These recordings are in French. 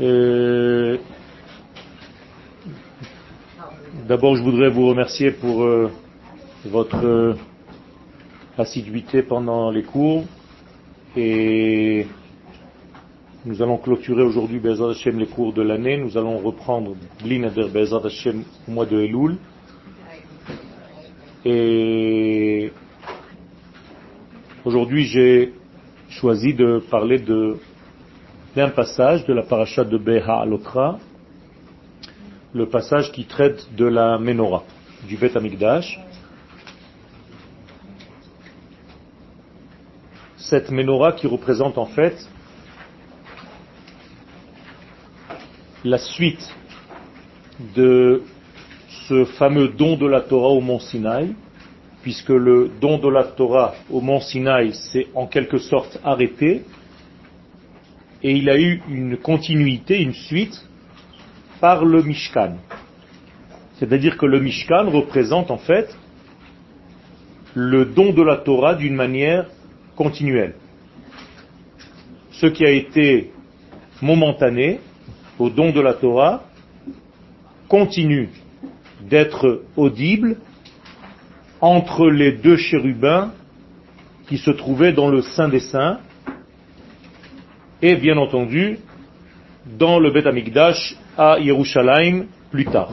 Euh, D'abord, je voudrais vous remercier pour euh, votre euh, assiduité pendant les cours et nous allons clôturer aujourd'hui Bezat Hashem les cours de l'année. Nous allons reprendre l'Inader Bezat Hashem au mois de Elul. Et aujourd'hui, j'ai choisi de parler de passage de la paracha de Beha Alokra, le passage qui traite de la menorah, du Bet Amikdash. Cette menorah qui représente en fait la suite de ce fameux don de la Torah au mont Sinaï, puisque le don de la Torah au mont Sinaï s'est en quelque sorte arrêté, et il a eu une continuité, une suite, par le Mishkan. C'est-à-dire que le Mishkan représente en fait le don de la Torah d'une manière continuelle. Ce qui a été momentané au don de la Torah continue d'être audible entre les deux chérubins qui se trouvaient dans le Saint des Saints et bien entendu dans le Beth Amikdash à Yerushalayim plus tard.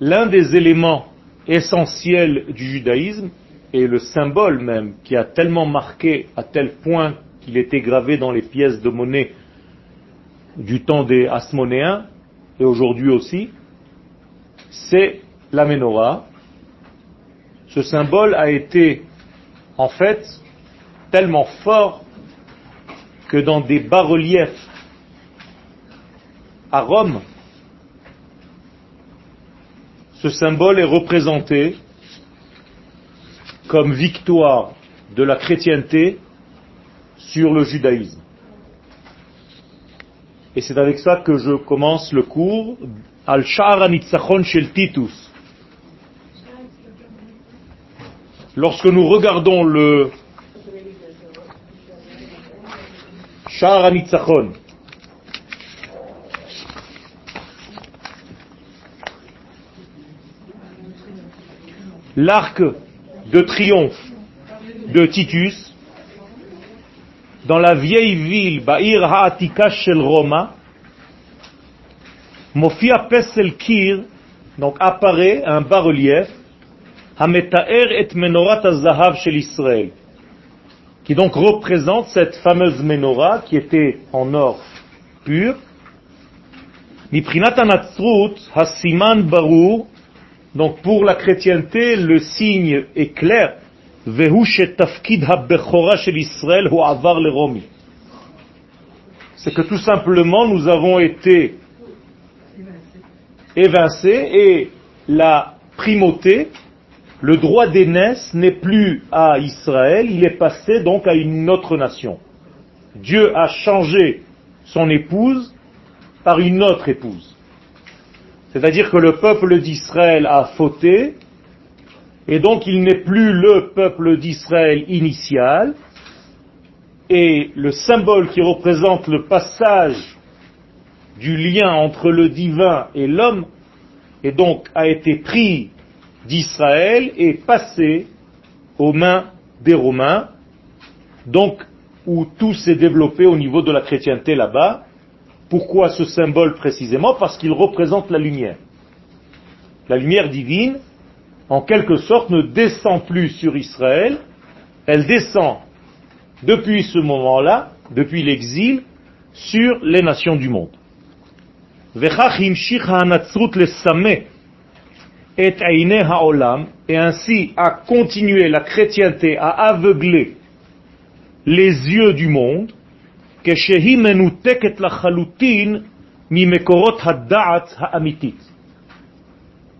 L'un des éléments essentiels du judaïsme et le symbole même qui a tellement marqué à tel point qu'il était gravé dans les pièces de monnaie du temps des Asmonéens et aujourd'hui aussi, c'est la menorah. Ce symbole a été en fait tellement fort que dans des bas-reliefs à Rome, ce symbole est représenté comme victoire de la chrétienté sur le judaïsme. Et c'est avec ça que je commence le cours al Nitzachon shel Titus. Lorsque nous regardons le Sha'ar Nitzachon, l'arc de triomphe de Titus, dans la vieille ville, Ba'ir Ha'atika Shel Roma, Mofia Pesel Kir, donc apparaît un bas-relief, Hametaer et Menorat Zahav Shel Israël, qui donc représente cette fameuse menorah qui était en or pur. Hasiman Barur, donc pour la chrétienté, le signe est clair c'est que tout simplement nous avons été évincés et la primauté, le droit d'aînesse n'est plus à Israël, il est passé donc à une autre nation. Dieu a changé son épouse par une autre épouse. C'est-à-dire que le peuple d'Israël a fauté, et donc il n'est plus le peuple d'Israël initial, et le symbole qui représente le passage du lien entre le divin et l'homme, et donc a été pris d'Israël et passé aux mains des Romains, donc où tout s'est développé au niveau de la chrétienté là-bas. Pourquoi ce symbole précisément? Parce qu'il représente la lumière. La lumière divine en quelque sorte, ne descend plus sur Israël, elle descend depuis ce moment-là, depuis l'exil, sur les nations du monde. Et ainsi a continué la chrétienté à aveugler les yeux du monde,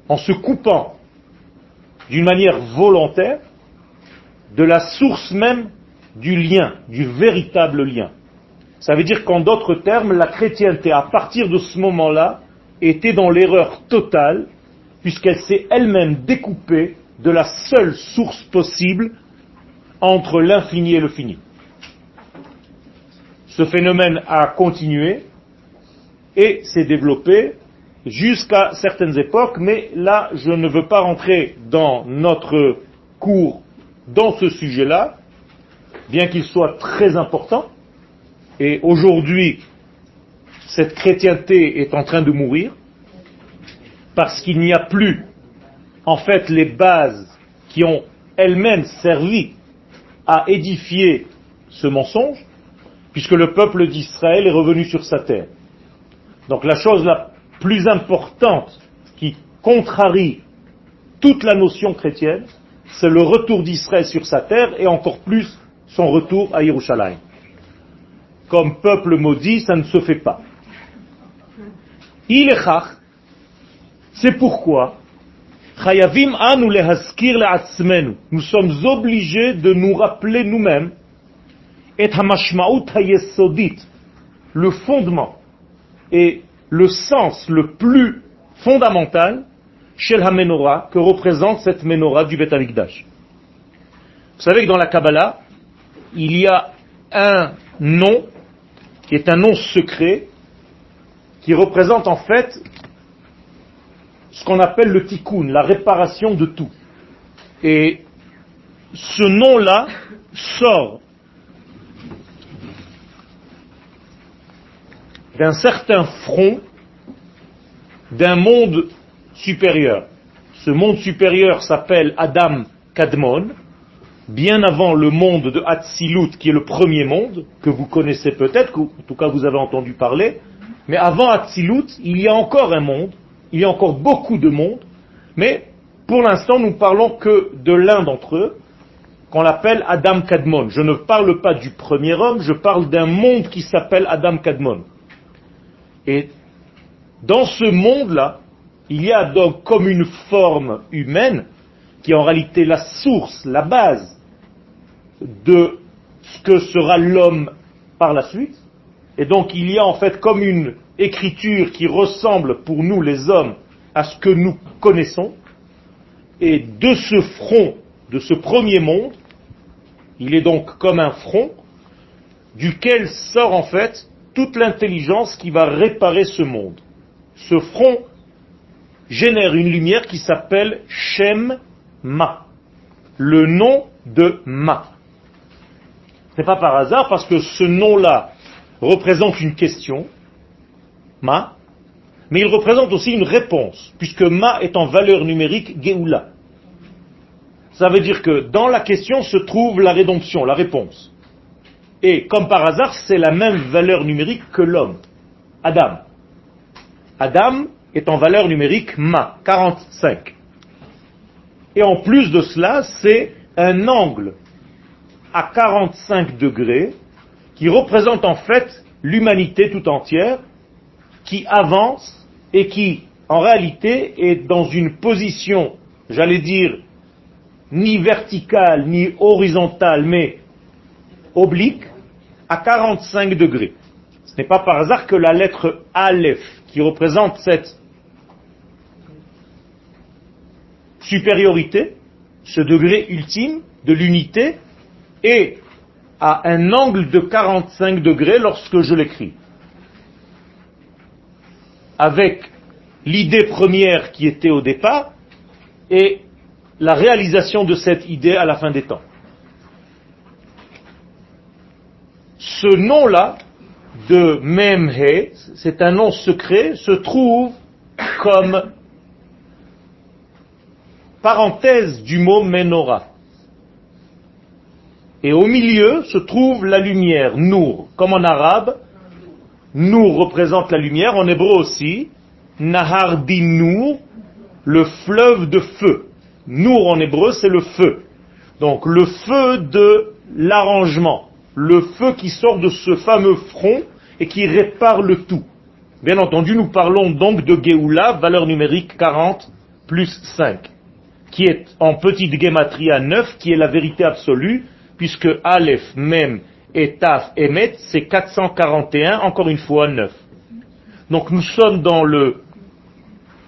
en se coupant d'une manière volontaire de la source même du lien, du véritable lien. Ça veut dire qu'en d'autres termes, la chrétienté, à partir de ce moment-là, était dans l'erreur totale, puisqu'elle s'est elle-même découpée de la seule source possible entre l'infini et le fini. ce phénomène a continué et s'est développé jusqu'à certaines époques, mais là, je ne veux pas rentrer dans notre cours dans ce sujet-là, bien qu'il soit très important. Et aujourd'hui, cette chrétienté est en train de mourir, parce qu'il n'y a plus, en fait, les bases qui ont elles-mêmes servi à édifier ce mensonge, puisque le peuple d'Israël est revenu sur sa terre. Donc la chose la plus importante qui contrarie toute la notion chrétienne, c'est le retour d'Israël sur sa terre et encore plus son retour à Yerushalayim. Comme peuple maudit, ça ne se fait pas. Il est c'est pourquoi nous sommes obligés de nous rappeler nous-mêmes et le fondement et le sens le plus fondamental chez la menorah que représente cette menorah du Amikdash. Vous savez que dans la Kabbalah, il y a un nom qui est un nom secret qui représente en fait ce qu'on appelle le tikkun, la réparation de tout. Et ce nom-là sort d'un certain front d'un monde supérieur. Ce monde supérieur s'appelle Adam Kadmon, bien avant le monde de Hatzilut, qui est le premier monde, que vous connaissez peut-être, en tout cas vous avez entendu parler, mais avant Hatzilut, il y a encore un monde, il y a encore beaucoup de mondes, mais pour l'instant nous parlons que de l'un d'entre eux, qu'on appelle Adam Kadmon. Je ne parle pas du premier homme, je parle d'un monde qui s'appelle Adam Kadmon. Et dans ce monde-là, il y a donc comme une forme humaine qui est en réalité la source, la base de ce que sera l'homme par la suite. Et donc il y a en fait comme une écriture qui ressemble pour nous les hommes à ce que nous connaissons. Et de ce front, de ce premier monde, il est donc comme un front duquel sort en fait toute l'intelligence qui va réparer ce monde. Ce front génère une lumière qui s'appelle Shem Ma, le nom de Ma. Ce n'est pas par hasard parce que ce nom-là représente une question, Ma, mais il représente aussi une réponse, puisque Ma est en valeur numérique Geoula. Ça veut dire que dans la question se trouve la rédemption, la réponse. Et comme par hasard, c'est la même valeur numérique que l'homme, Adam. Adam est en valeur numérique Ma, 45. Et en plus de cela, c'est un angle à 45 degrés qui représente en fait l'humanité tout entière qui avance et qui, en réalité, est dans une position, j'allais dire, ni verticale ni horizontale, mais oblique à 45 degrés. Ce n'est pas par hasard que la lettre Aleph, qui représente cette supériorité, ce degré ultime de l'unité, est à un angle de 45 degrés lorsque je l'écris. Avec l'idée première qui était au départ et la réalisation de cette idée à la fin des temps. ce nom-là de Memhe, c'est un nom secret, se trouve comme parenthèse du mot Menorah. Et au milieu se trouve la lumière, Nour. Comme en arabe, Nour représente la lumière, en hébreu aussi, Nahar Nour, le fleuve de feu. Nour en hébreu, c'est le feu. Donc le feu de l'arrangement le feu qui sort de ce fameux front et qui répare le tout. Bien entendu, nous parlons donc de Géoula, valeur numérique 40 plus 5, qui est en petite gematria 9, qui est la vérité absolue, puisque Aleph, Mem et Taf et c'est 441, encore une fois 9. Donc nous sommes dans le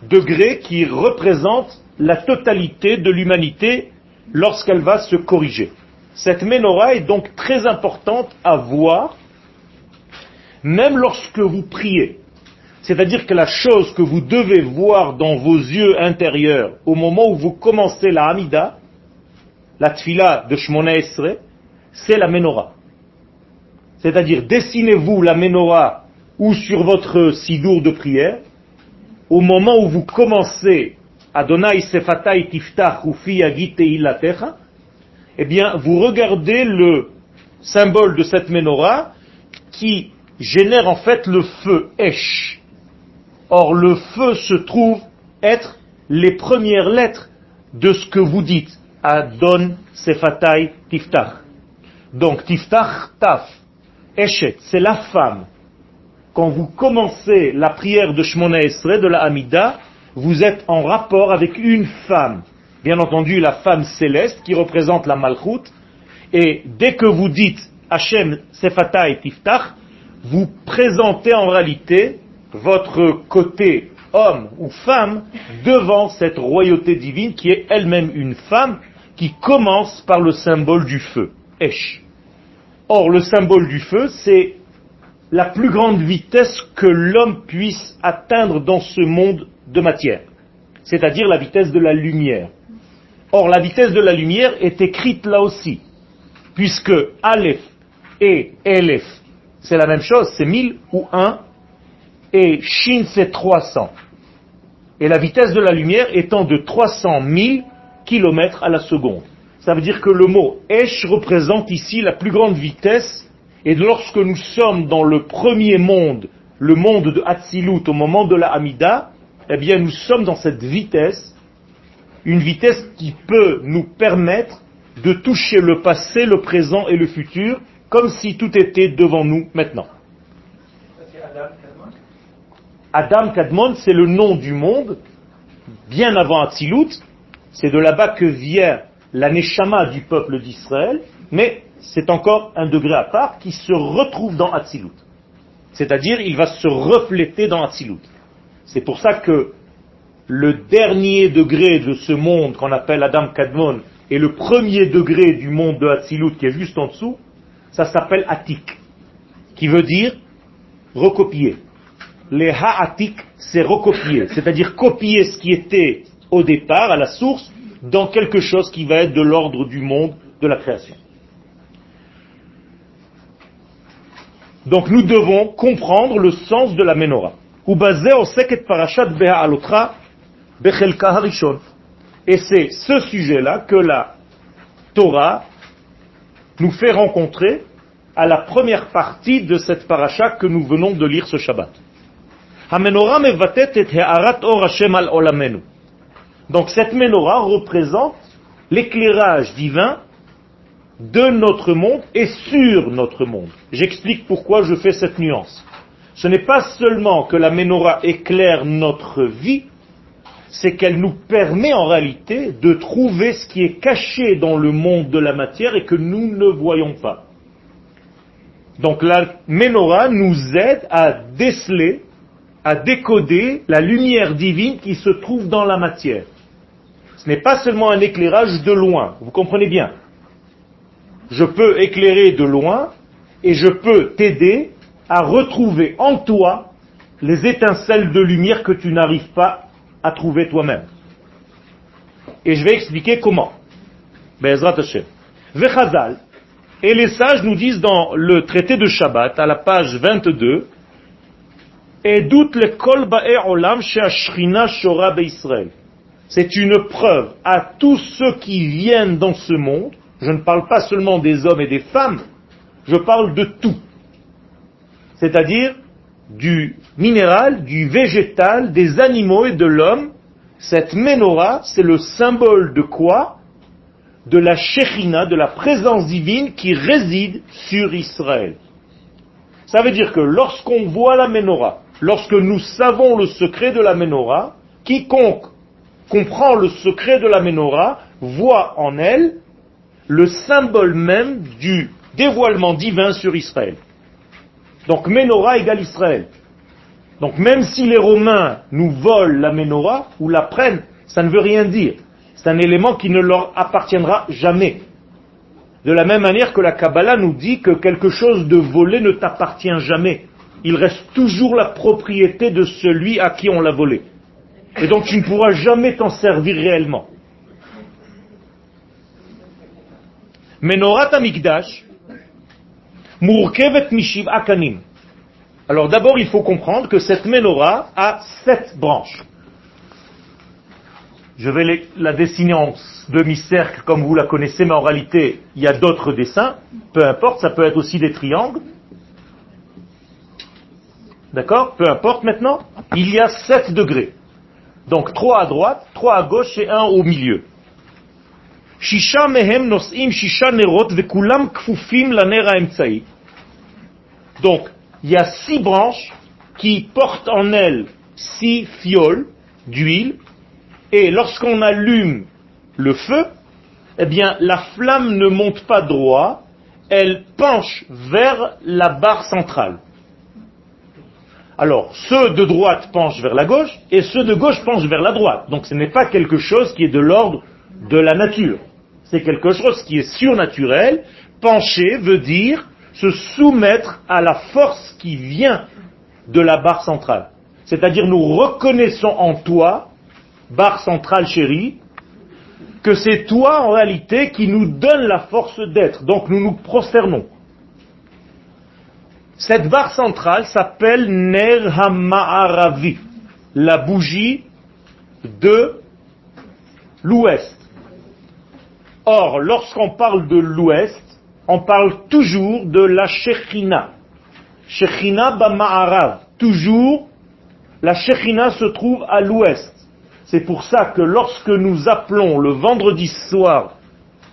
degré qui représente la totalité de l'humanité lorsqu'elle va se corriger. Cette menorah est donc très importante à voir même lorsque vous priez. C'est-à-dire que la chose que vous devez voir dans vos yeux intérieurs au moment où vous commencez la Hamida, la Tfila de Shmona Esre, c'est la menorah. C'est-à-dire, dessinez-vous la menorah ou sur votre sidour de prière, au moment où vous commencez Adonai Sefatai Tiftach Ufi Ilatecha, eh bien, vous regardez le symbole de cette menorah qui génère en fait le feu Esh. Or, le feu se trouve être les premières lettres de ce que vous dites. Adon Sefatai Tiftach. Donc, Tiftach Taf. Eshet, c'est la femme. Quand vous commencez la prière de Shmona Esre, de la Hamida, vous êtes en rapport avec une femme. Bien entendu, la femme céleste qui représente la Malchut. Et dès que vous dites Hachem Sefata et Tiftach, vous présentez en réalité votre côté homme ou femme devant cette royauté divine qui est elle-même une femme qui commence par le symbole du feu, Esh. Or, le symbole du feu, c'est la plus grande vitesse que l'homme puisse atteindre dans ce monde de matière, c'est-à-dire la vitesse de la lumière. Or, la vitesse de la lumière est écrite là aussi, puisque Aleph et Elef, c'est la même chose, c'est 1000 ou 1, et Shin c'est 300. Et la vitesse de la lumière étant de 300 000 km à la seconde. Ça veut dire que le mot Esh représente ici la plus grande vitesse, et lorsque nous sommes dans le premier monde, le monde de Hatzilut, au moment de la Hamida, eh bien nous sommes dans cette vitesse, une vitesse qui peut nous permettre de toucher le passé, le présent et le futur, comme si tout était devant nous maintenant. Adam Kadmon, c'est le nom du monde, bien avant Hatzilut, c'est de là-bas que vient la Neshama du peuple d'Israël, mais c'est encore un degré à part qui se retrouve dans Hatzilut. C'est-à-dire, il va se refléter dans Hatzilut. C'est pour ça que le dernier degré de ce monde qu'on appelle Adam Kadmon et le premier degré du monde de Hatzilut qui est juste en dessous, ça s'appelle Atik, qui veut dire recopier. Les Ha'atik, c'est recopier, c'est-à-dire copier ce qui était au départ, à la source, dans quelque chose qui va être de l'ordre du monde de la création. Donc nous devons comprendre le sens de la menorah. Et c'est ce sujet-là que la Torah nous fait rencontrer à la première partie de cette paracha que nous venons de lire ce Shabbat. Donc cette menorah représente l'éclairage divin de notre monde et sur notre monde. J'explique pourquoi je fais cette nuance. Ce n'est pas seulement que la menorah éclaire notre vie, c'est qu'elle nous permet en réalité de trouver ce qui est caché dans le monde de la matière et que nous ne voyons pas. Donc la menorah nous aide à déceler, à décoder la lumière divine qui se trouve dans la matière. Ce n'est pas seulement un éclairage de loin, vous comprenez bien. Je peux éclairer de loin et je peux t'aider à retrouver en toi les étincelles de lumière que tu n'arrives pas à trouver toi-même. Et je vais expliquer comment. Hashem. Vechazal, et les sages nous disent dans le traité de Shabbat, à la page 22, et doute le kol olam shora Israël. C'est une preuve à tous ceux qui viennent dans ce monde, je ne parle pas seulement des hommes et des femmes, je parle de tout. C'est-à-dire du minéral, du végétal, des animaux et de l'homme, cette menorah, c'est le symbole de quoi? De la Shechina, de la présence divine qui réside sur Israël. Ça veut dire que lorsqu'on voit la menorah, lorsque nous savons le secret de la menorah, quiconque comprend le secret de la menorah voit en elle le symbole même du dévoilement divin sur Israël. Donc Menorah égale Israël. Donc même si les Romains nous volent la Menorah ou la prennent, ça ne veut rien dire. C'est un élément qui ne leur appartiendra jamais. De la même manière que la Kabbalah nous dit que quelque chose de volé ne t'appartient jamais. il reste toujours la propriété de celui à qui on l'a volé. Et donc tu ne pourras jamais t'en servir réellement. Menorat Amikdash, Murkevet Mishiv Akanim. Alors d'abord, il faut comprendre que cette menorah a sept branches. Je vais la dessiner en demi-cercle comme vous la connaissez, mais en réalité, il y a d'autres dessins. Peu importe, ça peut être aussi des triangles. D'accord? Peu importe maintenant. Il y a sept degrés. Donc trois à droite, trois à gauche et un au milieu. Donc, il y a six branches qui portent en elles six fioles d'huile, et lorsqu'on allume le feu, eh bien, la flamme ne monte pas droit, elle penche vers la barre centrale. Alors, ceux de droite penchent vers la gauche et ceux de gauche penchent vers la droite. Donc ce n'est pas quelque chose qui est de l'ordre de la nature. C'est quelque chose qui est surnaturel. Pencher veut dire se soumettre à la force qui vient de la barre centrale. C'est-à-dire nous reconnaissons en toi, barre centrale chérie, que c'est toi en réalité qui nous donne la force d'être. Donc nous nous prosternons. Cette barre centrale s'appelle Ner HaMa'aravi, la bougie de l'ouest. Or, lorsqu'on parle de l'ouest, on parle toujours de la Shechina. Shechina Ba'ma'arav. Toujours, la Shechina se trouve à l'ouest. C'est pour ça que lorsque nous appelons le vendredi soir,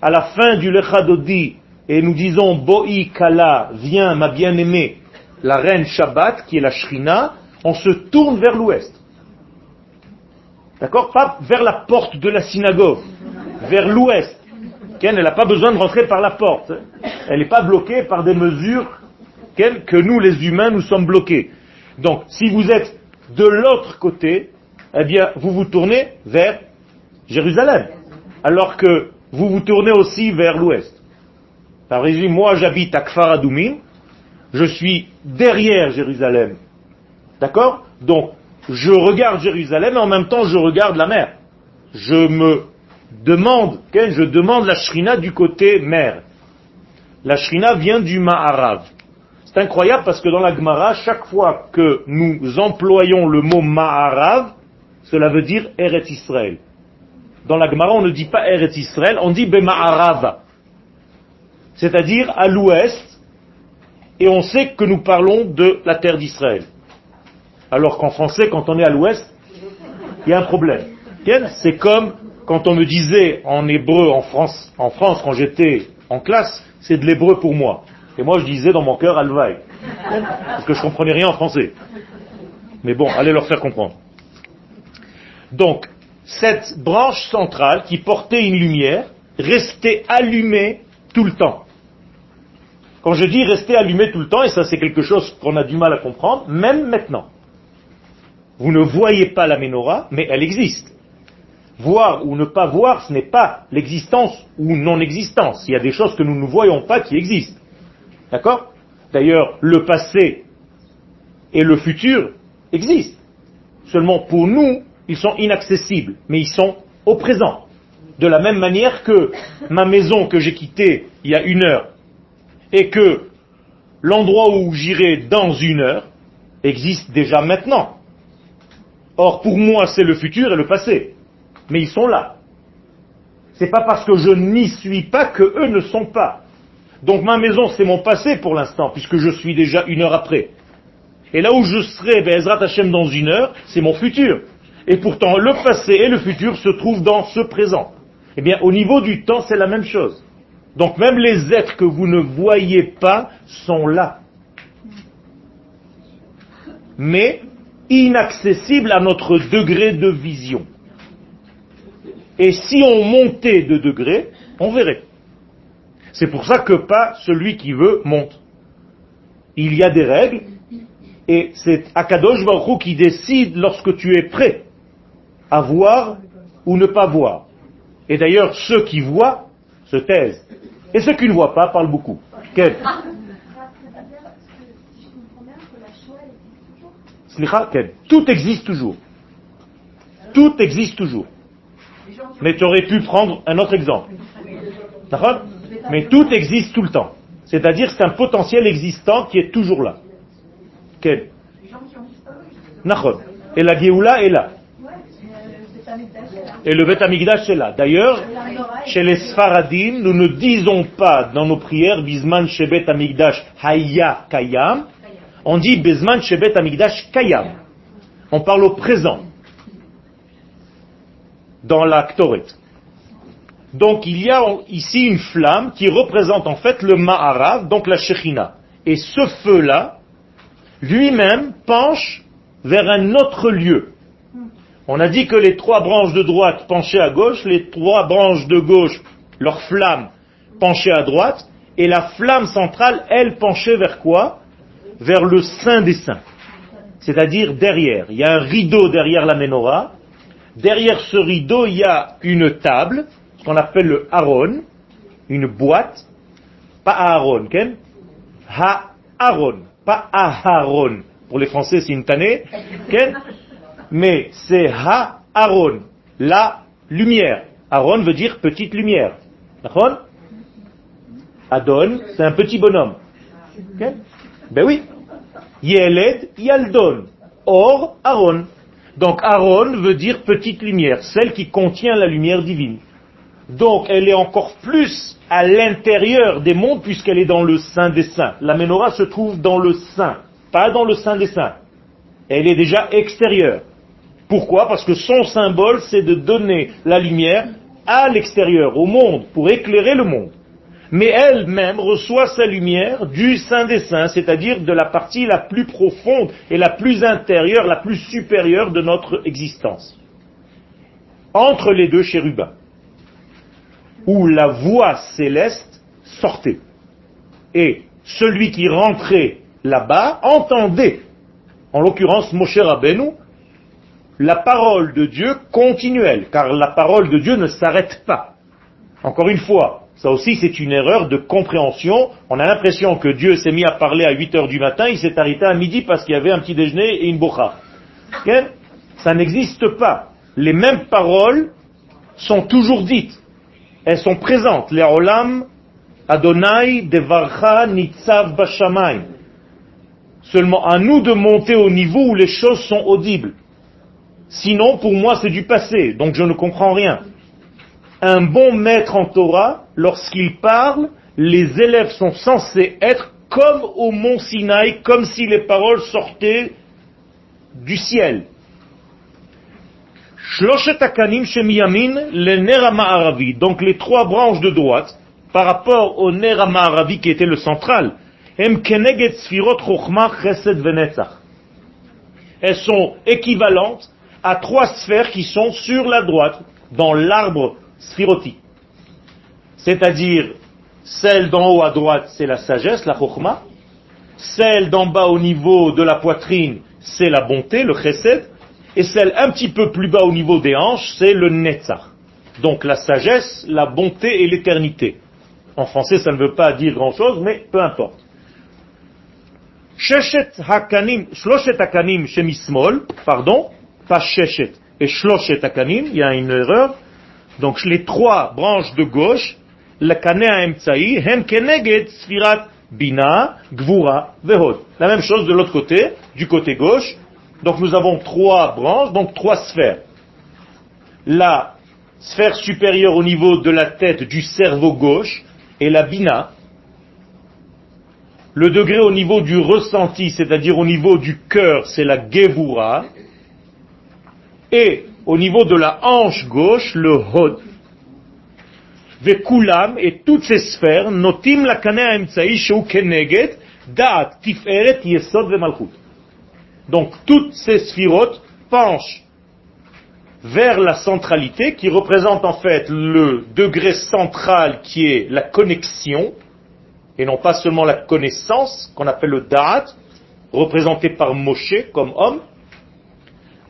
à la fin du Lechadodi, et nous disons Bo'i Kala, viens ma bien-aimée, la reine Shabbat, qui est la Shrina, on se tourne vers l'ouest. D'accord? Pas vers la porte de la synagogue, vers l'ouest. Elle n'a pas besoin de rentrer par la porte. Elle n'est pas bloquée par des mesures que nous, les humains, nous sommes bloqués. Donc, si vous êtes de l'autre côté, eh bien, vous vous tournez vers Jérusalem. Alors que vous vous tournez aussi vers l'ouest. Par exemple, moi j'habite à Kfar je suis derrière Jérusalem. D'accord? Donc, je regarde Jérusalem et en même temps je regarde la mer. Je me demande, je demande la shrina du côté mer. La shrina vient du Ma'arav. C'est incroyable parce que dans la Gemara, chaque fois que nous employons le mot Ma'arav, cela veut dire Eret Israël. Dans la Gemara, on ne dit pas Eret Israël, on dit Bema'arav. C'est-à-dire à l'ouest, et on sait que nous parlons de la terre d'Israël. Alors qu'en français, quand on est à l'ouest, il y a un problème. C'est comme quand on me disait en hébreu en France, en France quand j'étais en classe, c'est de l'hébreu pour moi. Et moi je disais dans mon cœur Alvaï. Parce que je comprenais rien en français. Mais bon, allez leur faire comprendre. Donc, cette branche centrale qui portait une lumière restait allumée tout le temps. Quand je dis rester allumé tout le temps, et ça c'est quelque chose qu'on a du mal à comprendre, même maintenant. Vous ne voyez pas la menorah, mais elle existe. Voir ou ne pas voir, ce n'est pas l'existence ou non-existence. Il y a des choses que nous ne voyons pas qui existent. D'accord? D'ailleurs, le passé et le futur existent. Seulement pour nous, ils sont inaccessibles, mais ils sont au présent. De la même manière que ma maison que j'ai quittée il y a une heure et que l'endroit où j'irai dans une heure existe déjà maintenant. Or, pour moi, c'est le futur et le passé. Mais ils sont là. C'est pas parce que je n'y suis pas que eux ne sont pas. Donc ma maison, c'est mon passé pour l'instant, puisque je suis déjà une heure après. Et là où je serai, Ezrat Hashem, dans une heure, c'est mon futur. Et pourtant, le passé et le futur se trouvent dans ce présent. Eh bien, au niveau du temps, c'est la même chose. Donc même les êtres que vous ne voyez pas sont là. Mais inaccessibles à notre degré de vision. Et si on montait de degré, on verrait. C'est pour ça que pas celui qui veut monte. Il y a des règles, et c'est Akadosh Baruch qui décide lorsque tu es prêt à voir ou ne pas voir. Et d'ailleurs, ceux qui voient se taisent. Et ceux qui ne voient pas parlent beaucoup. Quel Slicha, Ken. Tout existe toujours. Tout existe toujours. Mais tu aurais pu prendre un autre exemple. D'accord? Mais tout existe tout le temps. C'est-à-dire c'est un potentiel existant qui est toujours là. Nachon. Et la Géoula est là. Et le Bet Amigdash est là. D'ailleurs, chez les Sfaradim, nous ne disons pas dans nos prières Bisman Shebet Amigdash Haya Kayam. On dit Bisman Shebet Amigdash Kayam. On parle au présent. Dans la Ktoret. Donc il y a ici une flamme qui représente en fait le Ma'arav, donc la Shechina. Et ce feu-là, lui-même, penche vers un autre lieu. On a dit que les trois branches de droite penchaient à gauche, les trois branches de gauche, leur flamme, penchaient à droite, et la flamme centrale, elle, penchait vers quoi? Vers le sein des saints. C'est-à-dire derrière. Il y a un rideau derrière la menorah. Derrière ce rideau, il y a une table, ce qu'on appelle le haron, une boîte. Pas Aaron, Ken? Ha-Aaron, pas Aharon. Pour les Français, c'est une tannée. Ken? Mais c'est Ha-Aaron, la lumière. Aaron veut dire petite lumière. D'accord Adon, c'est un petit bonhomme. Ben oui. Yeled, Yaldon. Or, Aaron. Donc Aaron veut dire petite lumière, celle qui contient la lumière divine. Donc elle est encore plus à l'intérieur des mondes puisqu'elle est dans le sein des saints. La menorah se trouve dans le sein, pas dans le sein des saints. Elle est déjà extérieure. Pourquoi? Parce que son symbole, c'est de donner la lumière à l'extérieur, au monde, pour éclairer le monde. Mais elle-même reçoit sa lumière du Saint des Saints, c'est-à-dire de la partie la plus profonde et la plus intérieure, la plus supérieure de notre existence. Entre les deux chérubins, où la voix céleste sortait. Et celui qui rentrait là-bas entendait, en l'occurrence Moshe Rabbeinu, la parole de Dieu continuelle, car la parole de Dieu ne s'arrête pas. Encore une fois, ça aussi c'est une erreur de compréhension. On a l'impression que Dieu s'est mis à parler à 8 heures du matin, il s'est arrêté à midi parce qu'il y avait un petit déjeuner et une bocha. Ça n'existe pas. Les mêmes paroles sont toujours dites. Elles sont présentes. Les olam, Adonai, Devarcha, Nitzav, Bashamayim. Seulement à nous de monter au niveau où les choses sont audibles. Sinon, pour moi, c'est du passé, donc je ne comprends rien. Un bon maître en Torah, lorsqu'il parle, les élèves sont censés être comme au mont Sinaï, comme si les paroles sortaient du ciel. Donc les trois branches de droite, par rapport au Ner Aravi qui était le central, elles sont équivalentes à trois sphères qui sont sur la droite, dans l'arbre sphirotique. C'est-à-dire, celle d'en haut à droite, c'est la sagesse, la chokhmah. Celle d'en bas au niveau de la poitrine, c'est la bonté, le chesed. Et celle un petit peu plus bas au niveau des hanches, c'est le netzach. Donc la sagesse, la bonté et l'éternité. En français, ça ne veut pas dire grand-chose, mais peu importe. Sheshet hakanim, hakanim shemismol, pardon, pas Sheshet et Shloshet Akanim, il y a une erreur. Donc les trois branches de gauche, la Kanea Emtsai, Hem Keneged Sfirat Bina, Gvura, Vehod. La même chose de l'autre côté, du côté gauche. Donc nous avons trois branches, donc trois sphères. La sphère supérieure au niveau de la tête du cerveau gauche est la Bina. Le degré au niveau du ressenti, c'est-à-dire au niveau du cœur, c'est la Gevura et au niveau de la hanche gauche, le hod. Vekulam et toutes ces sphères, notim la kanea shou keneged, da'at tiferet yesod vemalchut. Donc toutes ces sphirotes penchent vers la centralité qui représente en fait le degré central qui est la connexion, et non pas seulement la connaissance, qu'on appelle le da'at, représenté par Moshe comme homme,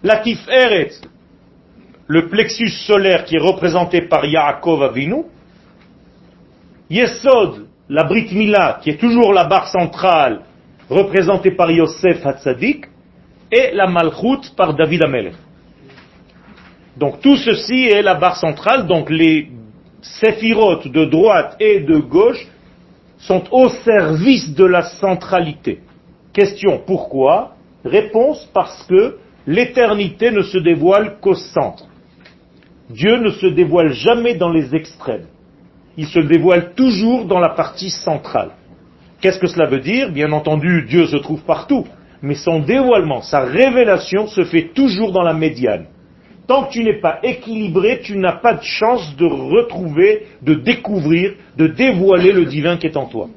la Tiferet, le plexus solaire qui est représenté par Yaakov Avinu. Yesod, la Brit Mila, qui est toujours la barre centrale, représentée par Yosef Hatzadik. et la Malchut par David Amelech. Donc tout ceci est la barre centrale, donc les séphirotes de droite et de gauche sont au service de la centralité. Question, pourquoi? Réponse, parce que l'éternité ne se dévoile qu'au centre. Dieu ne se dévoile jamais dans les extrêmes. Il se dévoile toujours dans la partie centrale. Qu'est-ce que cela veut dire? Bien entendu, Dieu se trouve partout, mais son dévoilement, sa révélation se fait toujours dans la médiane. Tant que tu n'es pas équilibré, tu n'as pas de chance de retrouver, de découvrir, de dévoiler le divin qui est en toi.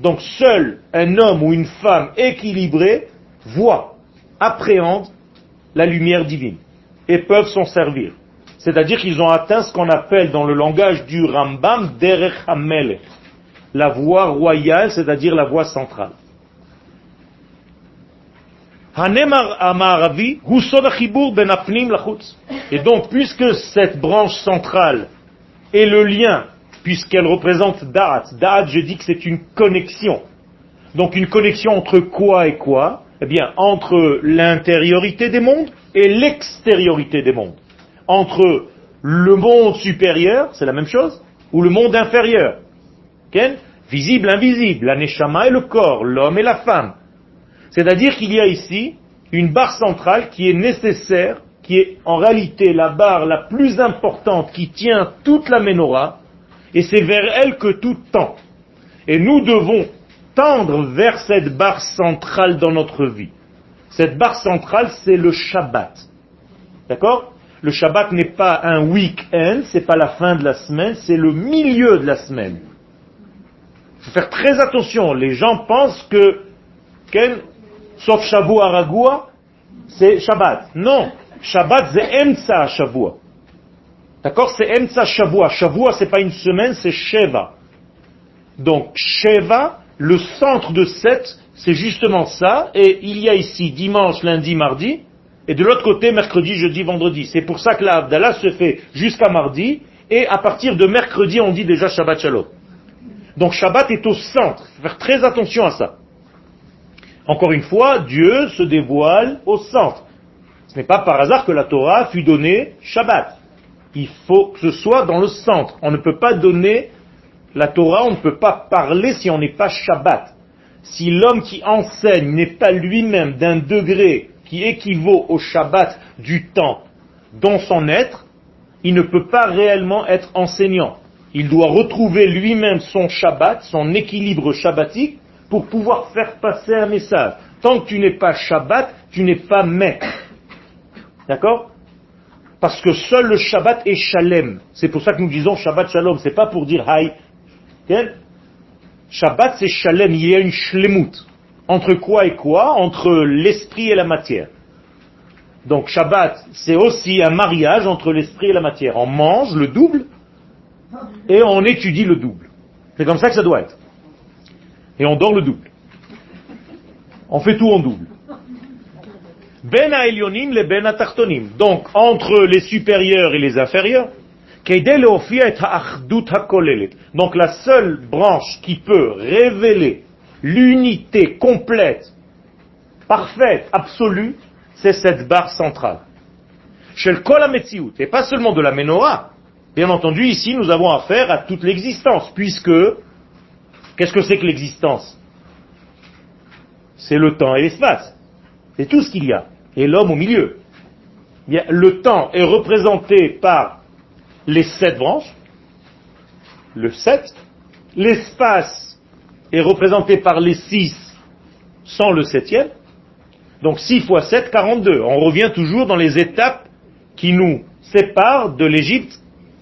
Donc seul un homme ou une femme équilibré voit, appréhende la lumière divine et peuvent s'en servir. C'est-à-dire qu'ils ont atteint ce qu'on appelle dans le langage du Rambam Derech la voie royale, c'est-à-dire la voie centrale. Ben Et donc, puisque cette branche centrale est le lien, puisqu'elle représente Da'at, Da'at, je dis que c'est une connexion. Donc une connexion entre quoi et quoi? Eh bien, entre l'intériorité des mondes et l'extériorité des mondes. Entre le monde supérieur, c'est la même chose, ou le monde inférieur. Visible, invisible, la neshama et le corps, l'homme et la femme. C'est-à-dire qu'il y a ici une barre centrale qui est nécessaire, qui est en réalité la barre la plus importante qui tient toute la menorah, et c'est vers elle que tout tend. Et nous devons tendre vers cette barre centrale dans notre vie. Cette barre centrale, c'est le Shabbat. D'accord? Le Shabbat n'est pas un week-end, c'est pas la fin de la semaine, c'est le milieu de la semaine. Il faut faire très attention. Les gens pensent que sauf Shavu Aragua, c'est Shabbat. Non, Shabbat c'est Emsa Shavua. D'accord? C'est Emsa Shavua. Shavua c'est pas une semaine, c'est Sheva. Donc Sheva, le centre de sept, c'est justement ça. Et il y a ici dimanche, lundi, mardi. Et de l'autre côté, mercredi, jeudi, vendredi. C'est pour ça que la se fait jusqu'à mardi. Et à partir de mercredi, on dit déjà Shabbat Shalom. Donc Shabbat est au centre. Il faut faire très attention à ça. Encore une fois, Dieu se dévoile au centre. Ce n'est pas par hasard que la Torah fut donnée Shabbat. Il faut que ce soit dans le centre. On ne peut pas donner la Torah, on ne peut pas parler si on n'est pas Shabbat. Si l'homme qui enseigne n'est pas lui-même d'un degré qui équivaut au Shabbat du temps dans son être, il ne peut pas réellement être enseignant. Il doit retrouver lui-même son Shabbat, son équilibre shabbatique, pour pouvoir faire passer un message. Tant que tu n'es pas Shabbat, tu n'es pas maître. D'accord? Parce que seul le Shabbat est Shalem. C'est pour ça que nous disons Shabbat Shalom. C'est pas pour dire Haï. Shabbat c'est Shalem. Il y a une shlemut. Entre quoi et quoi? Entre l'esprit et la matière. Donc Shabbat, c'est aussi un mariage entre l'esprit et la matière. On mange le double et on étudie le double. C'est comme ça que ça doit être et on dort le double. On fait tout en double. Ben Elionim le Ben Tartonim. Donc, entre les supérieurs et les inférieurs, donc la seule branche qui peut révéler l'unité complète, parfaite, absolue, c'est cette barre centrale. Et pas seulement de la Menorah. Bien entendu, ici, nous avons affaire à toute l'existence, puisque Qu'est-ce que c'est que l'existence? C'est le temps et l'espace. C'est tout ce qu'il y a. Et l'homme au milieu. le temps est représenté par les sept branches, le sept. L'espace est représenté par les six sans le septième. Donc 6 fois 7, 42. On revient toujours dans les étapes qui nous séparent de l'Égypte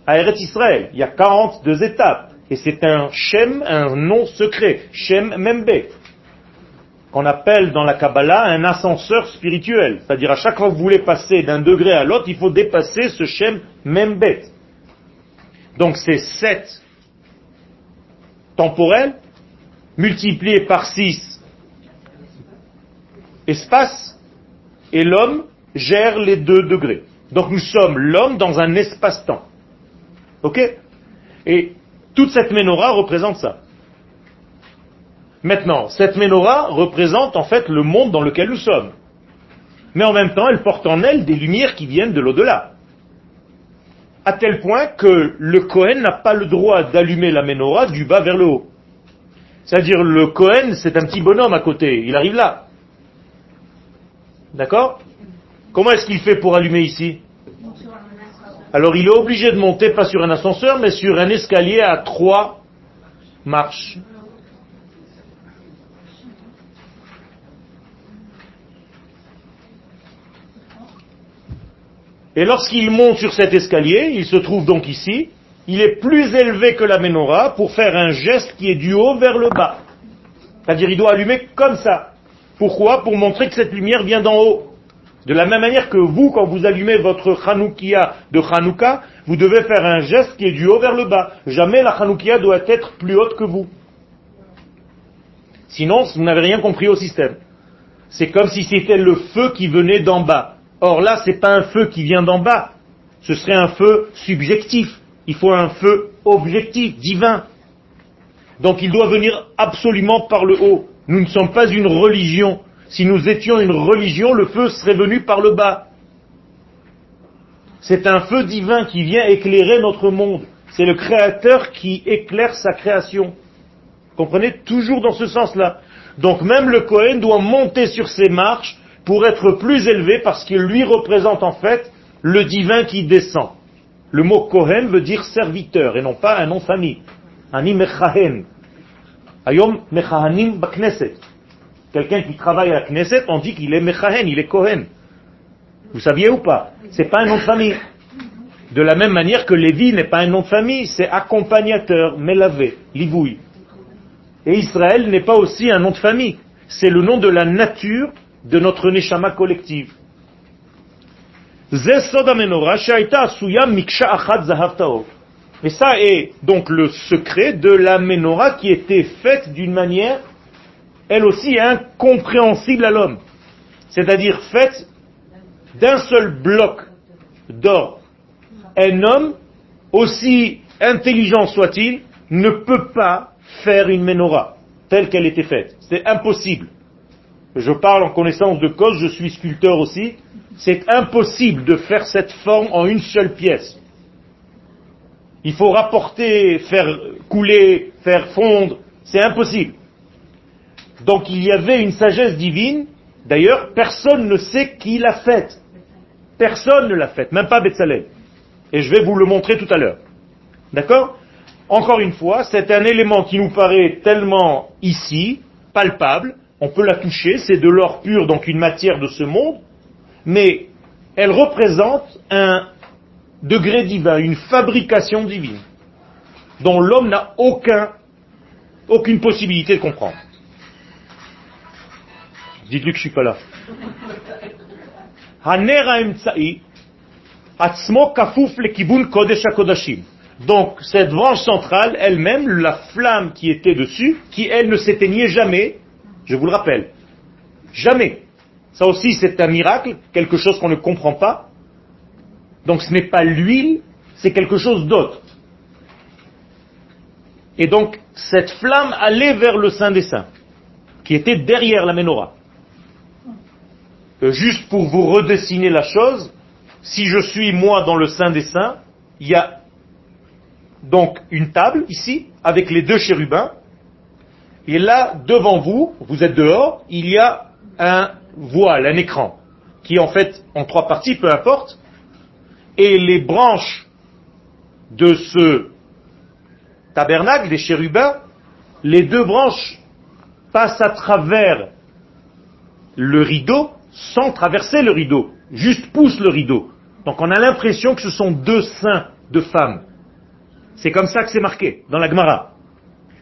à Eretz Israël. Il y a 42 étapes. Et c'est un Shem, un nom secret, Shem Membe, qu'on appelle dans la Kabbalah un ascenseur spirituel. C'est-à-dire à chaque fois que vous voulez passer d'un degré à l'autre, il faut dépasser ce Shem Membet. Donc c'est 7 temporel multiplié par 6 espace et l'homme gère les deux degrés. Donc nous sommes l'homme dans un espace-temps. Ok? Et toute cette menorah représente ça. Maintenant, cette menorah représente en fait le monde dans lequel nous sommes. mais en même temps, elle porte en elle des lumières qui viennent de l'au-delà. À tel point que le Kohen n'a pas le droit d'allumer la menorah du bas vers le haut. C'est-à-dire, le Kohen, c'est un petit bonhomme à côté, il arrive là. D'accord? Comment est-ce qu'il fait pour allumer ici? Alors il est obligé de monter pas sur un ascenseur, mais sur un escalier à trois marches. Et lorsqu'il monte sur cet escalier, il se trouve donc ici, il est plus élevé que la menorah pour faire un geste qui est du haut vers le bas. C'est-à-dire il doit allumer comme ça. Pourquoi? Pour montrer que cette lumière vient d'en haut. De la même manière que vous, quand vous allumez votre Hanoukia de Hanouka, vous devez faire un geste qui est du haut vers le bas. Jamais la Hanoukia doit être plus haute que vous. Sinon, vous n'avez rien compris au système. C'est comme si c'était le feu qui venait d'en bas. Or là, c'est pas un feu qui vient d'en bas. Ce serait un feu subjectif. Il faut un feu objectif, divin. Donc il doit venir absolument par le haut. Nous ne sommes pas une religion. Si nous étions une religion, le feu serait venu par le bas. C'est un feu divin qui vient éclairer notre monde. C'est le Créateur qui éclaire sa création. Comprenez? Toujours dans ce sens-là. Donc même le Cohen doit monter sur ses marches pour être plus élevé parce qu'il lui représente en fait le divin qui descend. Le mot Kohen veut dire serviteur et non pas un nom de famille. Ani mechahen. Ayom mechahanim bakneset. Quelqu'un qui travaille à la Knesset, on dit qu'il est mechahen, il est Kohen. Vous saviez ou pas? C'est pas un nom de famille. De la même manière que Lévi n'est pas un nom de famille, c'est accompagnateur, mélavé, livouille. Et Israël n'est pas aussi un nom de famille. C'est le nom de la nature de notre neshama collective. Et ça est donc le secret de la menorah qui était faite d'une manière, elle aussi incompréhensible à l'homme. C'est-à-dire faite d'un seul bloc d'or. Un homme, aussi intelligent soit-il, ne peut pas faire une menorah telle qu'elle était faite. C'est impossible je parle en connaissance de cause, je suis sculpteur aussi, c'est impossible de faire cette forme en une seule pièce. Il faut rapporter, faire couler, faire fondre, c'est impossible. Donc il y avait une sagesse divine, d'ailleurs personne ne sait qui l'a faite. Personne ne l'a faite, même pas Betzalel. Et je vais vous le montrer tout à l'heure. D'accord? Encore une fois, c'est un élément qui nous paraît tellement ici, palpable, on peut la toucher, c'est de l'or pur, donc une matière de ce monde, mais elle représente un degré divin, une fabrication divine, dont l'homme n'a aucun, aucune possibilité de comprendre. Dites-lui que je suis pas là. Donc, cette branche centrale, elle-même, la flamme qui était dessus, qui elle ne s'éteignait jamais, je vous le rappelle. Jamais. Ça aussi, c'est un miracle, quelque chose qu'on ne comprend pas. Donc ce n'est pas l'huile, c'est quelque chose d'autre. Et donc, cette flamme allait vers le Saint des Saints, qui était derrière la menorah. Euh, juste pour vous redessiner la chose, si je suis moi dans le Saint des Saints, il y a donc une table ici, avec les deux chérubins, et là, devant vous, vous êtes dehors, il y a un voile, un écran, qui en fait en trois parties, peu importe, et les branches de ce tabernacle, des chérubins, les deux branches passent à travers le rideau sans traverser le rideau, juste poussent le rideau. Donc on a l'impression que ce sont deux seins de femmes. C'est comme ça que c'est marqué dans la Gemara.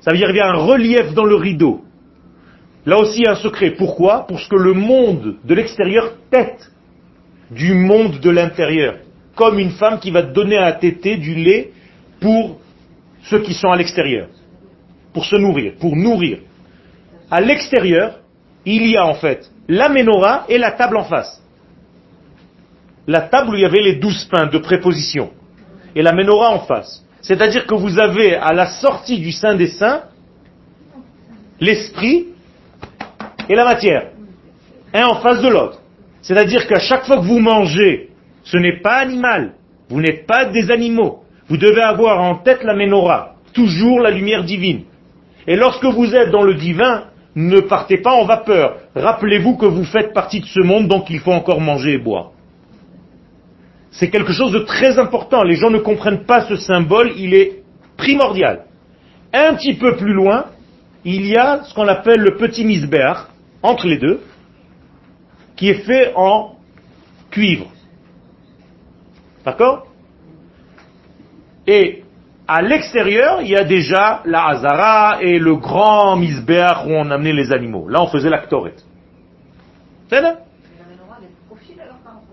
Ça veut dire qu'il y a un relief dans le rideau. Là aussi, un secret. Pourquoi? Parce que le monde de l'extérieur tête du monde de l'intérieur. Comme une femme qui va donner à téter du lait pour ceux qui sont à l'extérieur. Pour se nourrir, pour nourrir. À l'extérieur, il y a en fait la menorah et la table en face. La table où il y avait les douze pains de préposition. Et la menorah en face. C'est-à-dire que vous avez à la sortie du Saint des Saints l'esprit et la matière, un en face de l'autre. C'est-à-dire qu'à chaque fois que vous mangez, ce n'est pas animal, vous n'êtes pas des animaux. Vous devez avoir en tête la menorah, toujours la lumière divine. Et lorsque vous êtes dans le divin, ne partez pas en vapeur. Rappelez-vous que vous faites partie de ce monde, donc il faut encore manger et boire. C'est quelque chose de très important. Les gens ne comprennent pas ce symbole, il est primordial. Un petit peu plus loin, il y a ce qu'on appelle le petit misbéach, entre les deux, qui est fait en cuivre. D'accord? Et à l'extérieur, il y a déjà la Hazara et le grand misbéach où on amenait les animaux. Là, on faisait la ktoret. C'est là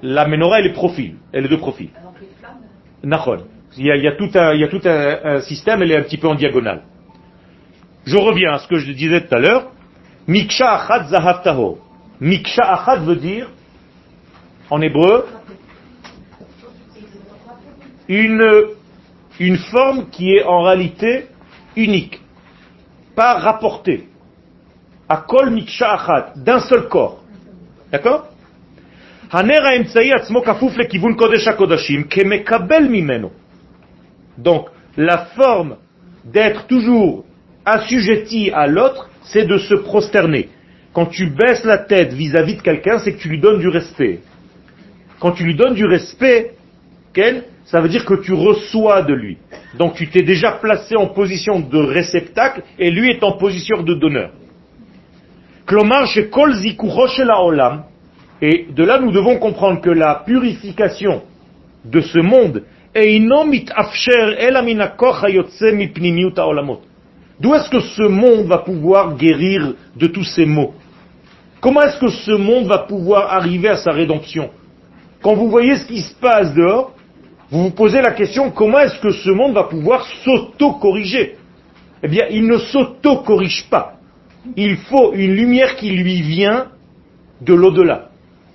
La menorah, elle est profil. Elle est de profil. Nachon. Il y, a, il y a tout, un, il y a tout un, un système, elle est un petit peu en diagonale. Je reviens à ce que je disais tout à l'heure. Miksha achad zahav tahor. Miksha achad veut dire, en hébreu, une, une forme qui est en réalité unique, pas rapportée. À kol miksha achad, d'un seul corps. D'accord? הנר האמצעי עצמו כפוף לכיוון קודש הקודשים כמקבל ממנו. Donc, la forme d'être toujours assujetti à l'autre, c'est de se prosterner. Quand tu baisses la tête vis-à-vis de quelqu'un, c'est que tu lui donnes du respect. Quand tu lui donnes du respect, Ken, ça veut dire que tu reçois de lui. Donc tu t'es déjà placé en position de réceptacle et lui est en position de donneur. Et de là, nous devons comprendre que la purification de ce monde D'où est-ce que ce monde va pouvoir guérir de tous ces maux? Comment est-ce que ce monde va pouvoir arriver à sa rédemption? Quand vous voyez ce qui se passe dehors, vous vous posez la question comment est-ce que ce monde va pouvoir s'auto-corriger? Eh bien, il ne s'auto-corrige pas. Il faut une lumière qui lui vient de l'au-delà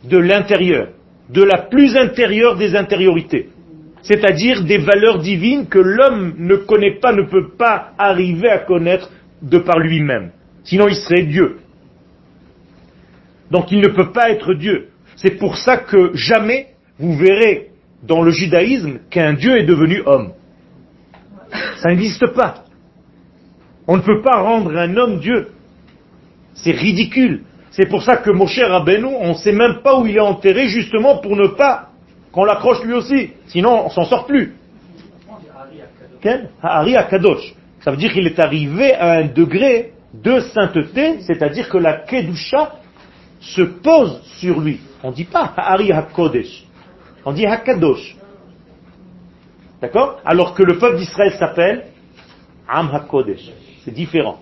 de l'intérieur, de la plus intérieure des intériorités, c'est-à-dire des valeurs divines que l'homme ne connaît pas, ne peut pas arriver à connaître de par lui-même. Sinon il serait Dieu. Donc il ne peut pas être Dieu. C'est pour ça que jamais vous verrez dans le judaïsme qu'un Dieu est devenu homme. Ça n'existe pas. On ne peut pas rendre un homme Dieu. C'est ridicule. C'est pour ça que Moshe Rabbeinu, on ne sait même pas où il est enterré, justement pour ne pas qu'on l'accroche lui aussi. Sinon, on s'en sort plus. Quel Hari Akadosh. Ça veut dire qu'il est arrivé à un degré de sainteté, c'est-à-dire que la Kedusha se pose sur lui. On ne dit pas Hari HaKodesh. On dit Hakadosh. D'accord? Alors que le peuple d'Israël s'appelle Am HaKodesh. C'est différent.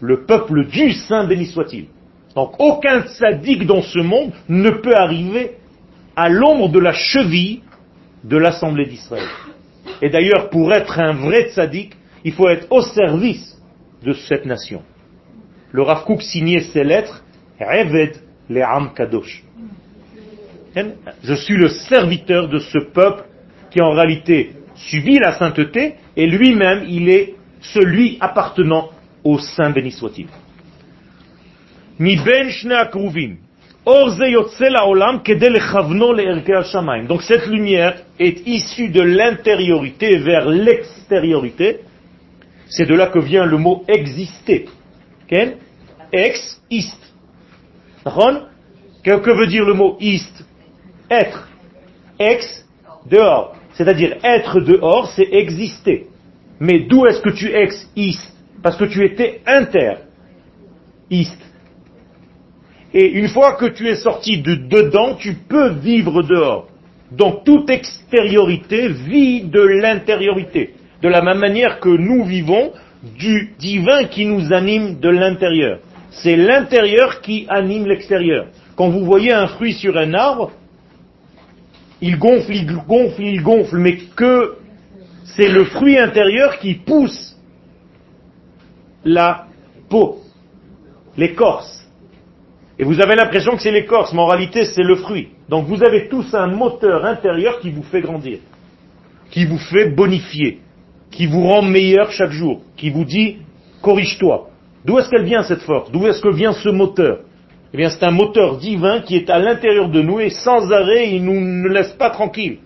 Le peuple du Saint béni soit-il. Donc aucun tzaddik dans ce monde ne peut arriver à l'ombre de la cheville de l'Assemblée d'Israël. Et d'ailleurs, pour être un vrai tzaddik, il faut être au service de cette nation. Le Rav Kook signait ces lettres, Reved Le'am Kadosh. Je suis le serviteur de ce peuple qui en réalité subit la sainteté et lui-même il est celui appartenant au Saint béni soit-il. Donc cette lumière est issue de l'intériorité vers l'extériorité. C'est de là que vient le mot exister. Quel Ex, ist. Que, veut dire le mot ist Être. Ex, dehors. C'est-à-dire être dehors, c'est exister. Mais d'où est-ce que tu ex, ist? Parce que tu étais inter. Et une fois que tu es sorti de dedans, tu peux vivre dehors. Donc toute extériorité vit de l'intériorité. De la même manière que nous vivons du divin qui nous anime de l'intérieur. C'est l'intérieur qui anime l'extérieur. Quand vous voyez un fruit sur un arbre, il gonfle, il gonfle, il gonfle, mais que c'est le fruit intérieur qui pousse la peau, l'écorce. Et vous avez l'impression que c'est l'écorce, mais en réalité c'est le fruit. Donc vous avez tous un moteur intérieur qui vous fait grandir, qui vous fait bonifier, qui vous rend meilleur chaque jour, qui vous dit corrige-toi. D'où est-ce qu'elle vient cette force? D'où est-ce que vient ce moteur? Eh bien, c'est un moteur divin qui est à l'intérieur de nous et sans arrêt, il nous laisse pas tranquille.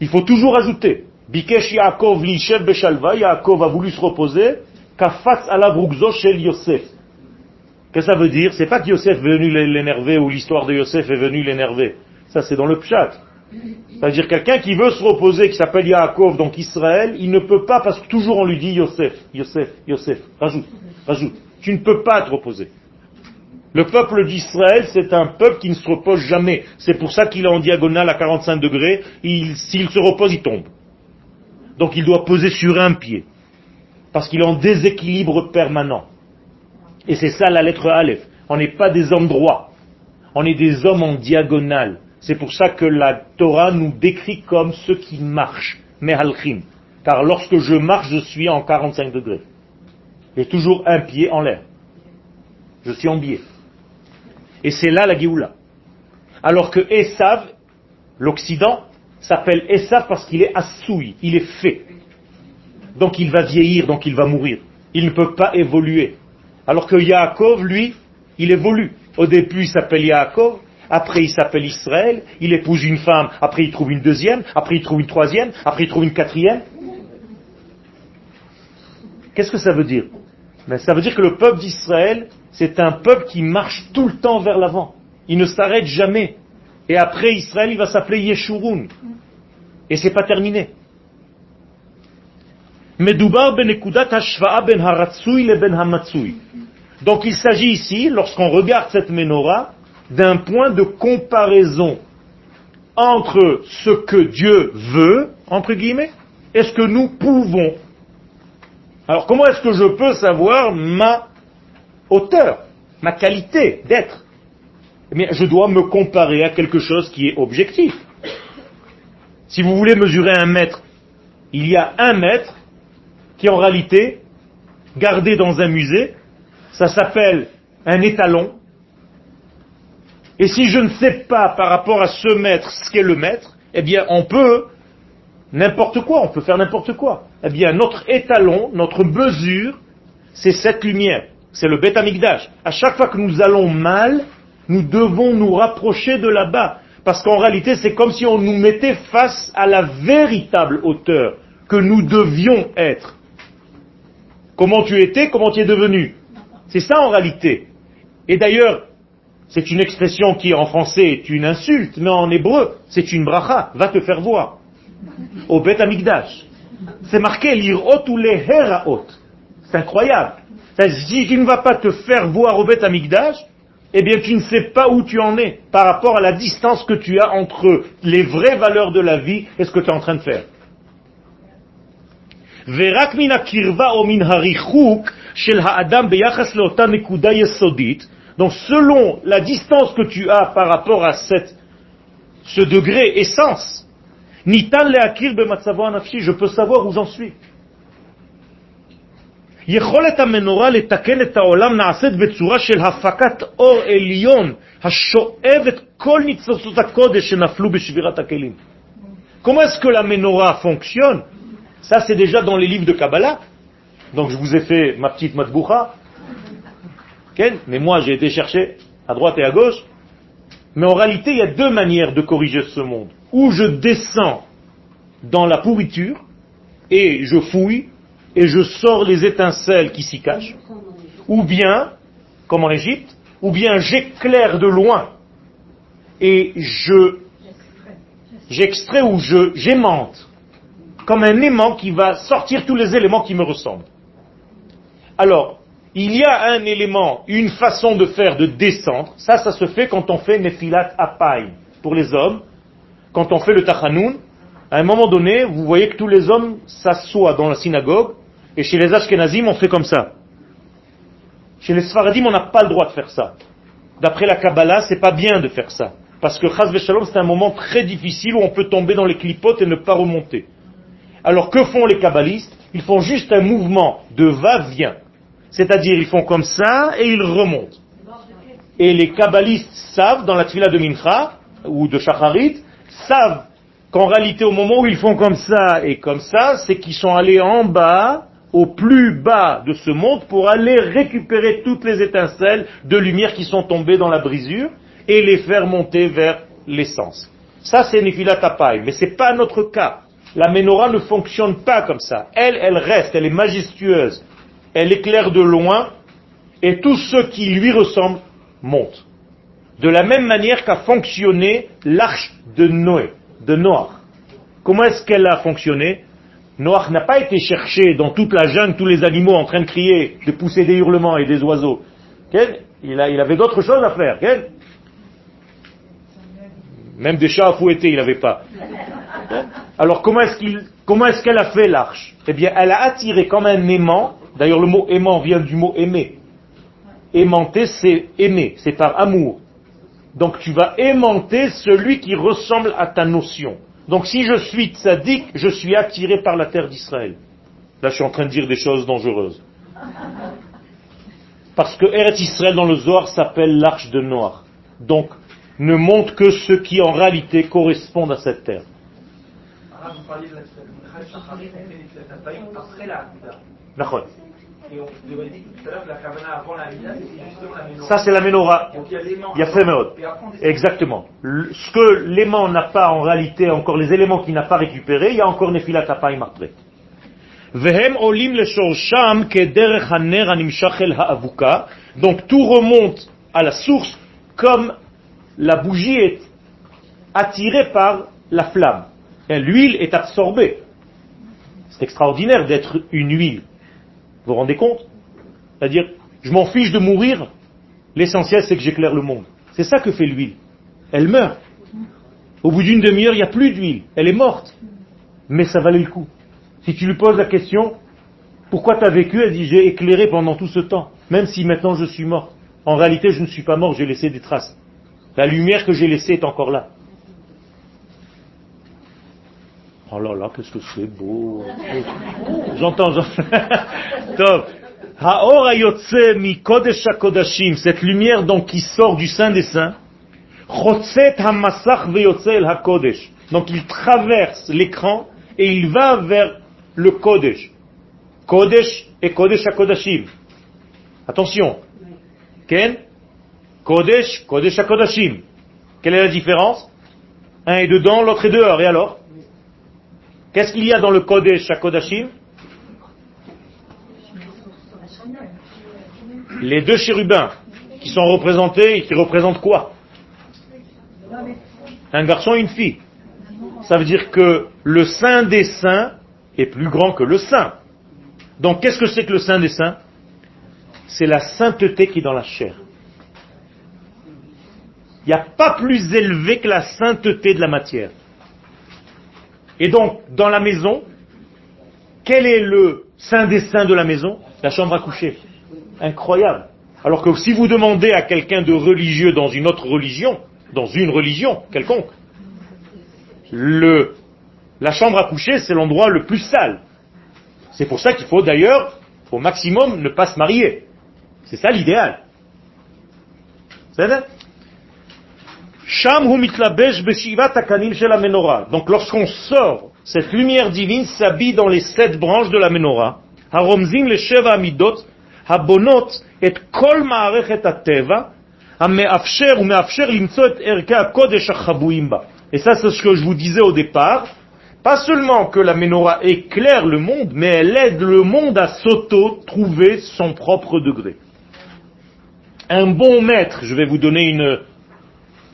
Il faut toujours ajouter. Bikesh Yaakov l'Ishev Beshalva, Yaakov a voulu se reposer, Kafats alavroukzo shel Yosef. Que ça veut dire C'est pas que Yosef est venu l'énerver ou l'histoire de Yosef est venue l'énerver. Ça, c'est dans le pshat. C'est-à-dire quelqu'un qui veut se reposer, qui s'appelle Yaakov, donc Israël, il ne peut pas parce que toujours on lui dit Yosef, Yosef, Yosef, rajoute, rajoute. Tu ne peux pas te reposer. Le peuple d'Israël, c'est un peuple qui ne se repose jamais. C'est pour ça qu'il est en diagonale à 45 degrés. S'il se repose, il tombe. Donc il doit poser sur un pied. Parce qu'il est en déséquilibre permanent. Et c'est ça la lettre Aleph. On n'est pas des hommes droits. On est des hommes en diagonale. C'est pour ça que la Torah nous décrit comme ceux qui marchent. Mehalchim. Car lorsque je marche, je suis en 45 degrés. J'ai toujours un pied en l'air. Je suis en biais. Et c'est là la Géoula. Alors que Esav, l'Occident, s'appelle Esav parce qu'il est assoui, il est fait. Donc il va vieillir, donc il va mourir. Il ne peut pas évoluer. Alors que Yaakov, lui, il évolue. Au début, il s'appelle Yaakov, après il s'appelle Israël, il épouse une femme, après il trouve une deuxième, après il trouve une troisième, après il trouve une quatrième. Qu'est-ce que ça veut dire? Ben, Ça veut dire que le peuple d'Israël, c'est un peuple qui marche tout le temps vers l'avant. Il ne s'arrête jamais. Et après Israël, il va s'appeler Yeshurun. Et c'est pas terminé. Ben ben Donc il s'agit ici, lorsqu'on regarde cette menorah, d'un point de comparaison entre ce que Dieu veut, entre guillemets, et ce que nous pouvons. Alors comment est-ce que je peux savoir ma hauteur, ma qualité d'être? Eh je dois me comparer à quelque chose qui est objectif. Si vous voulez mesurer un mètre, il y a un mètre qui en réalité gardé dans un musée, ça s'appelle un étalon, et si je ne sais pas par rapport à ce maître ce qu'est le maître, eh bien on peut n'importe quoi, on peut faire n'importe quoi. Eh bien notre étalon, notre mesure, c'est cette lumière, c'est le bêta amigdash. À chaque fois que nous allons mal, nous devons nous rapprocher de là-bas. Parce qu'en réalité, c'est comme si on nous mettait face à la véritable hauteur que nous devions être. Comment tu étais, comment tu es devenu. C'est ça en réalité. Et d'ailleurs, c'est une expression qui en français est une insulte, mais en hébreu, c'est une bracha. Va te faire voir. Au Bet Amigdash. C'est marqué l'irot ou les heraot. C'est incroyable. Si tu ne vas pas te faire voir au Bet Amigdash, eh bien tu ne sais pas où tu en es par rapport à la distance que tu as entre les vraies valeurs de la vie et ce que tu es en train de faire. Donc selon la distance que tu as par rapport à cette, ce degré essence, nitan leakir nafshi, je peux savoir où j'en suis. יכולת המנורה לתקן את העולם נעשית בצורה של הפקת אור עליון השואב את כל ניצוצות הקודש שנפלו בשבירת הכלים. Comment est-ce que la menorah fonctionne Ça, c'est déjà dans les livres de Kabbalah. Donc, je vous ai fait ma petite matboucha mais moi j'ai été chercher à droite et à gauche. Mais en réalité, il y a deux manières de corriger ce monde. Ou je descends dans la pourriture et je fouille et je sors les étincelles qui s'y cachent. Ou bien, comme en Égypte, ou bien j'éclaire de loin et je j'extrais ou je j'aimante comme un aimant qui va sortir tous les éléments qui me ressemblent. Alors, il y a un élément, une façon de faire, de descendre. Ça, ça se fait quand on fait Nefilat Apaï pour les hommes. Quand on fait le Tachanoun, à un moment donné, vous voyez que tous les hommes s'assoient dans la synagogue, et chez les Ashkenazim, on fait comme ça. Chez les Sfaradim, on n'a pas le droit de faire ça. D'après la Kabbalah, c'est pas bien de faire ça. Parce que Chaz Shalom, c'est un moment très difficile où on peut tomber dans les clipotes et ne pas remonter. Alors que font les Kabbalistes? Ils font juste un mouvement de va-vient. C'est-à-dire, ils font comme ça et ils remontent. Et les kabbalistes savent, dans la tfila de Mincha, ou de Shacharit, savent qu'en réalité, au moment où ils font comme ça et comme ça, c'est qu'ils sont allés en bas au plus bas de ce monde pour aller récupérer toutes les étincelles de lumière qui sont tombées dans la brisure et les faire monter vers l'essence. Ça, c'est Nefilat Tapaï, mais c'est pas notre cas. La menorah ne fonctionne pas comme ça. Elle, elle reste, elle est majestueuse. Elle éclaire de loin et tout ce qui lui ressemble monte. De la même manière qu'a fonctionné l'arche de Noé, de Noach. Comment est-ce qu'elle a fonctionné? Noach n'a pas été cherché dans toute la jungle, tous les animaux en train de crier, de pousser des hurlements et des oiseaux. Il, avait d'autres choses à faire. Même des chats à fouetter, il n'avait pas. Alors comment est-ce qu'il, comment est-ce qu'elle a fait l'arche? Eh bien, elle a attiré comme un aimant. D'ailleurs, le mot aimant vient du mot aimer. Aimanter, c'est aimer, c'est par amour. Donc tu vas aimanter celui qui ressemble à ta notion. Donc si je suis tzaddik, je suis attiré par la terre d'Israël. Là, je suis en train de dire des choses dangereuses. Parce que Eretz Israël dans le Zohar s'appelle l'arche de Noir. Donc, ne montre que ceux qui en réalité correspondent à cette terre. Ça, c'est la menorah. Il y a fait Exactement. Ce que l'aimant n'a pas en réalité, encore les éléments qu'il n'a pas récupérés, il y a encore Nefilat Apayim après. Donc tout remonte à la source comme la bougie est attirée par la flamme. L'huile est absorbée. C'est extraordinaire d'être une huile. Vous vous rendez compte? C'est-à-dire, je m'en fiche de mourir, l'essentiel c'est que j'éclaire le monde. C'est ça que fait l'huile. Elle meurt. Au bout d'une demi-heure, il n'y a plus d'huile. Elle est morte. Mais ça valait le coup. Si tu lui poses la question, pourquoi tu as vécu? Elle dit, j'ai éclairé pendant tout ce temps, même si maintenant je suis mort. En réalité, je ne suis pas mort, j'ai laissé des traces. La lumière que j'ai laissée est encore là. Oh là là, qu'est-ce que c'est beau. J'entends, j'entends. Cette lumière donc qui sort du Saint des Saints. Donc il traverse l'écran et il va vers le Kodesh. Kodesh et Kodesh HaKodashim. Attention. Ken? Kodesh, Kodesh HaKodashim. Quelle est la différence? Un est dedans, l'autre est dehors. Et alors? Qu'est-ce qu'il y a dans le Kodesh HaKodashim? Les deux chérubins qui sont représentés et qui représentent quoi? Un garçon et une fille. Ça veut dire que le Saint des Saints est plus grand que le Saint. Donc qu'est-ce que c'est que le Saint des Saints? C'est la sainteté qui est dans la chair. Il n'y a pas plus élevé que la sainteté de la matière. Et donc, dans la maison, quel est le saint des saints de la maison? La chambre à coucher. Incroyable. Alors que si vous demandez à quelqu'un de religieux dans une autre religion, dans une religion quelconque, le, la chambre à coucher, c'est l'endroit le plus sale. C'est pour ça qu'il faut d'ailleurs, au maximum, ne pas se marier. C'est ça l'idéal. C'est donc lorsqu'on sort, cette lumière divine s'habille dans les sept branches de la menorah. le sheva amidot, habonot et kol ma'arechet ateva, המאפשר ומאפשר למצוא את ערכי הקודש החבויים בה. Et ça, c'est ce que je vous disais au départ. Pas seulement que la menorah éclaire le monde, mais elle aide le monde à s'auto-trouver son propre degré. Un bon maître, je vais vous donner une,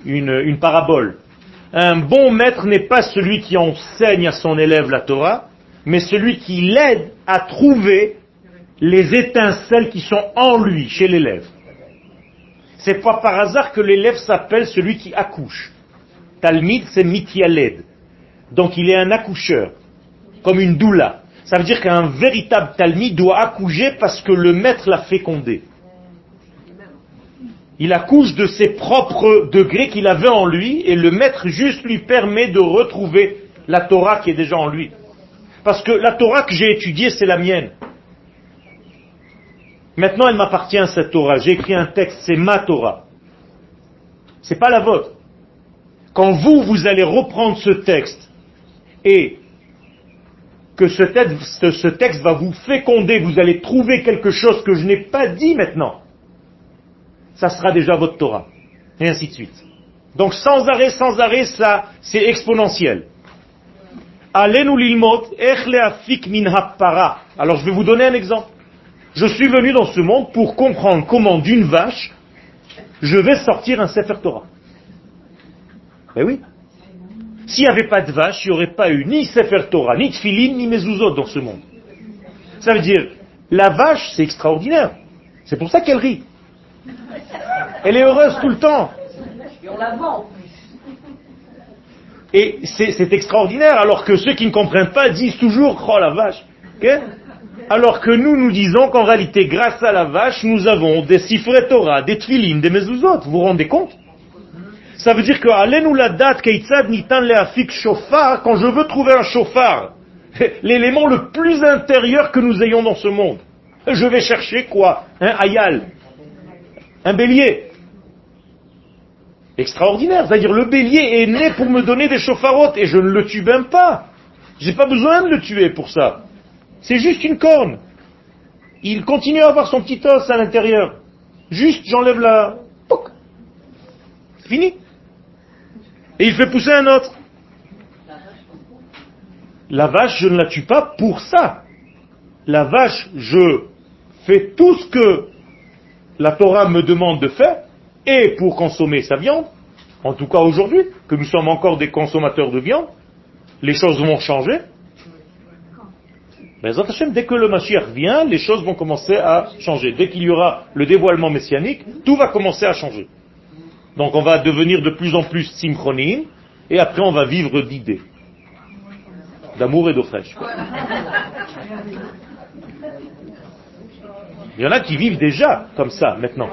une, parabole. Un bon maître n'est pas celui qui enseigne à son élève la Torah, mais celui qui l'aide à trouver les étincelles qui sont en lui, chez l'élève. C'est pas par hasard que l'élève s'appelle celui qui accouche. Talmid, c'est mitialed. Donc il est un accoucheur, comme une doula. Ça veut dire qu'un véritable talmid doit accoucher parce que le maître l'a fécondé il accouche de ses propres degrés qu'il avait en lui et le maître juste lui permet de retrouver la Torah qui est déjà en lui. Parce que la Torah que j'ai étudiée, c'est la mienne. Maintenant, elle m'appartient cette Torah. J'ai écrit un texte, c'est ma Torah. C'est pas la vôtre. Quand vous, vous allez reprendre ce texte et que ce texte, ce texte va vous féconder, vous allez trouver quelque chose que je n'ai pas dit maintenant, ça sera déjà votre Torah. Et ainsi de suite. Donc sans arrêt, sans arrêt, ça, c'est exponentiel. Para. Alors je vais vous donner un exemple. Je suis venu dans ce monde pour comprendre comment d'une vache, je vais sortir un Sefer Torah. Eh oui. S'il n'y avait pas de vache, il n'y aurait pas eu ni Sefer Torah, ni Tfilin, ni Mezuzot dans ce monde. Ça veut dire, la vache, c'est extraordinaire. C'est pour ça qu'elle rit. Elle est heureuse tout le temps. Et on la vend Et c'est extraordinaire, alors que ceux qui ne comprennent pas disent toujours, oh la vache. alors que nous, nous disons qu'en réalité, grâce à la vache, nous avons des Sifre Torah, des Tfilin, des Mezuzot. Vous vous rendez compte? Ça veut dire que nous la date nitan leafik shofar quand je veux trouver un chauffard, l'élément le plus intérieur que nous ayons dans ce monde. Je vais chercher quoi? Un ayal, un bélier. Extraordinaire, c'est-à-dire le bélier est né pour me donner des chauffarotes et je ne le tue même pas. J'ai pas besoin de le tuer pour ça. C'est juste une corne. Il continue à avoir son petit os à l'intérieur. Juste, j'enlève la... Fini. Et il fait pousser un autre. La vache, je ne la tue pas pour ça. La vache, je fais tout ce que la Torah me demande de faire, et pour consommer sa viande, en tout cas aujourd'hui, que nous sommes encore des consommateurs de viande, les choses vont changer. Mais dès que le Mashiach vient, les choses vont commencer à changer. Dès qu'il y aura le dévoilement messianique, tout va commencer à changer. Donc on va devenir de plus en plus synchronie, et après on va vivre d'idées, d'amour et d'eau fraîche. Il y en a qui vivent déjà comme ça maintenant.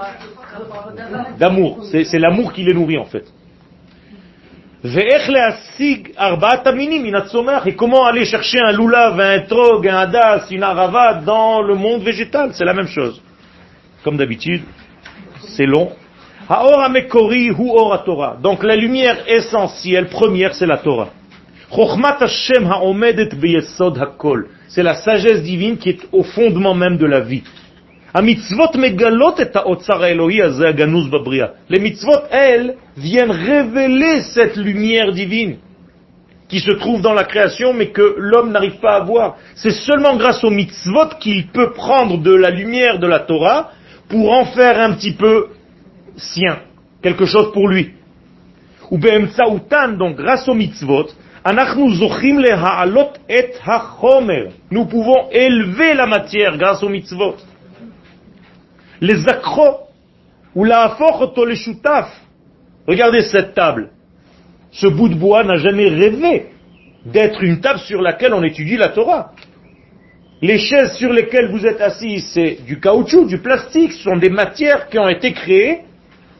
D'amour, c'est l'amour qui les nourrit en fait. Et comment aller chercher un loulav, un trog, un hadas, une arava dans le monde végétal? C'est la même chose. Comme d'habitude, c'est long. Donc la lumière essentielle, première, c'est la Torah. C'est la sagesse divine qui est au fondement même de la vie. Les mitzvot, elles, viennent révéler cette lumière divine qui se trouve dans la création mais que l'homme n'arrive pas à voir. C'est seulement grâce aux mitzvot qu'il peut prendre de la lumière de la Torah pour en faire un petit peu sien, quelque chose pour lui. Ou donc grâce aux mitzvot, nous pouvons élever la matière grâce aux mitzvot. Les akro, ou la Regardez cette table. Ce bout de bois n'a jamais rêvé d'être une table sur laquelle on étudie la Torah. Les chaises sur lesquelles vous êtes assis, c'est du caoutchouc, du plastique, ce sont des matières qui ont été créées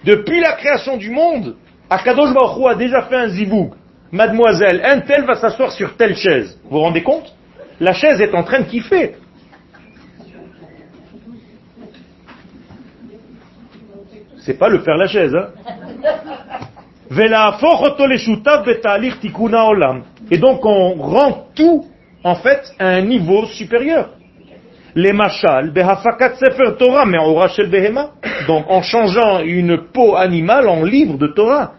depuis la création du monde, Akadosh Baruch a déjà fait un ziboug. Mademoiselle, un tel va s'asseoir sur telle chaise. Vous vous rendez compte? La chaise est en train de kiffer. C'est pas le faire la chaise, hein et donc on rend tout, en fait, à un niveau supérieur les machal, behafakat sefer Torah, mais shel behema. Donc, en changeant une peau animale en livre de Torah.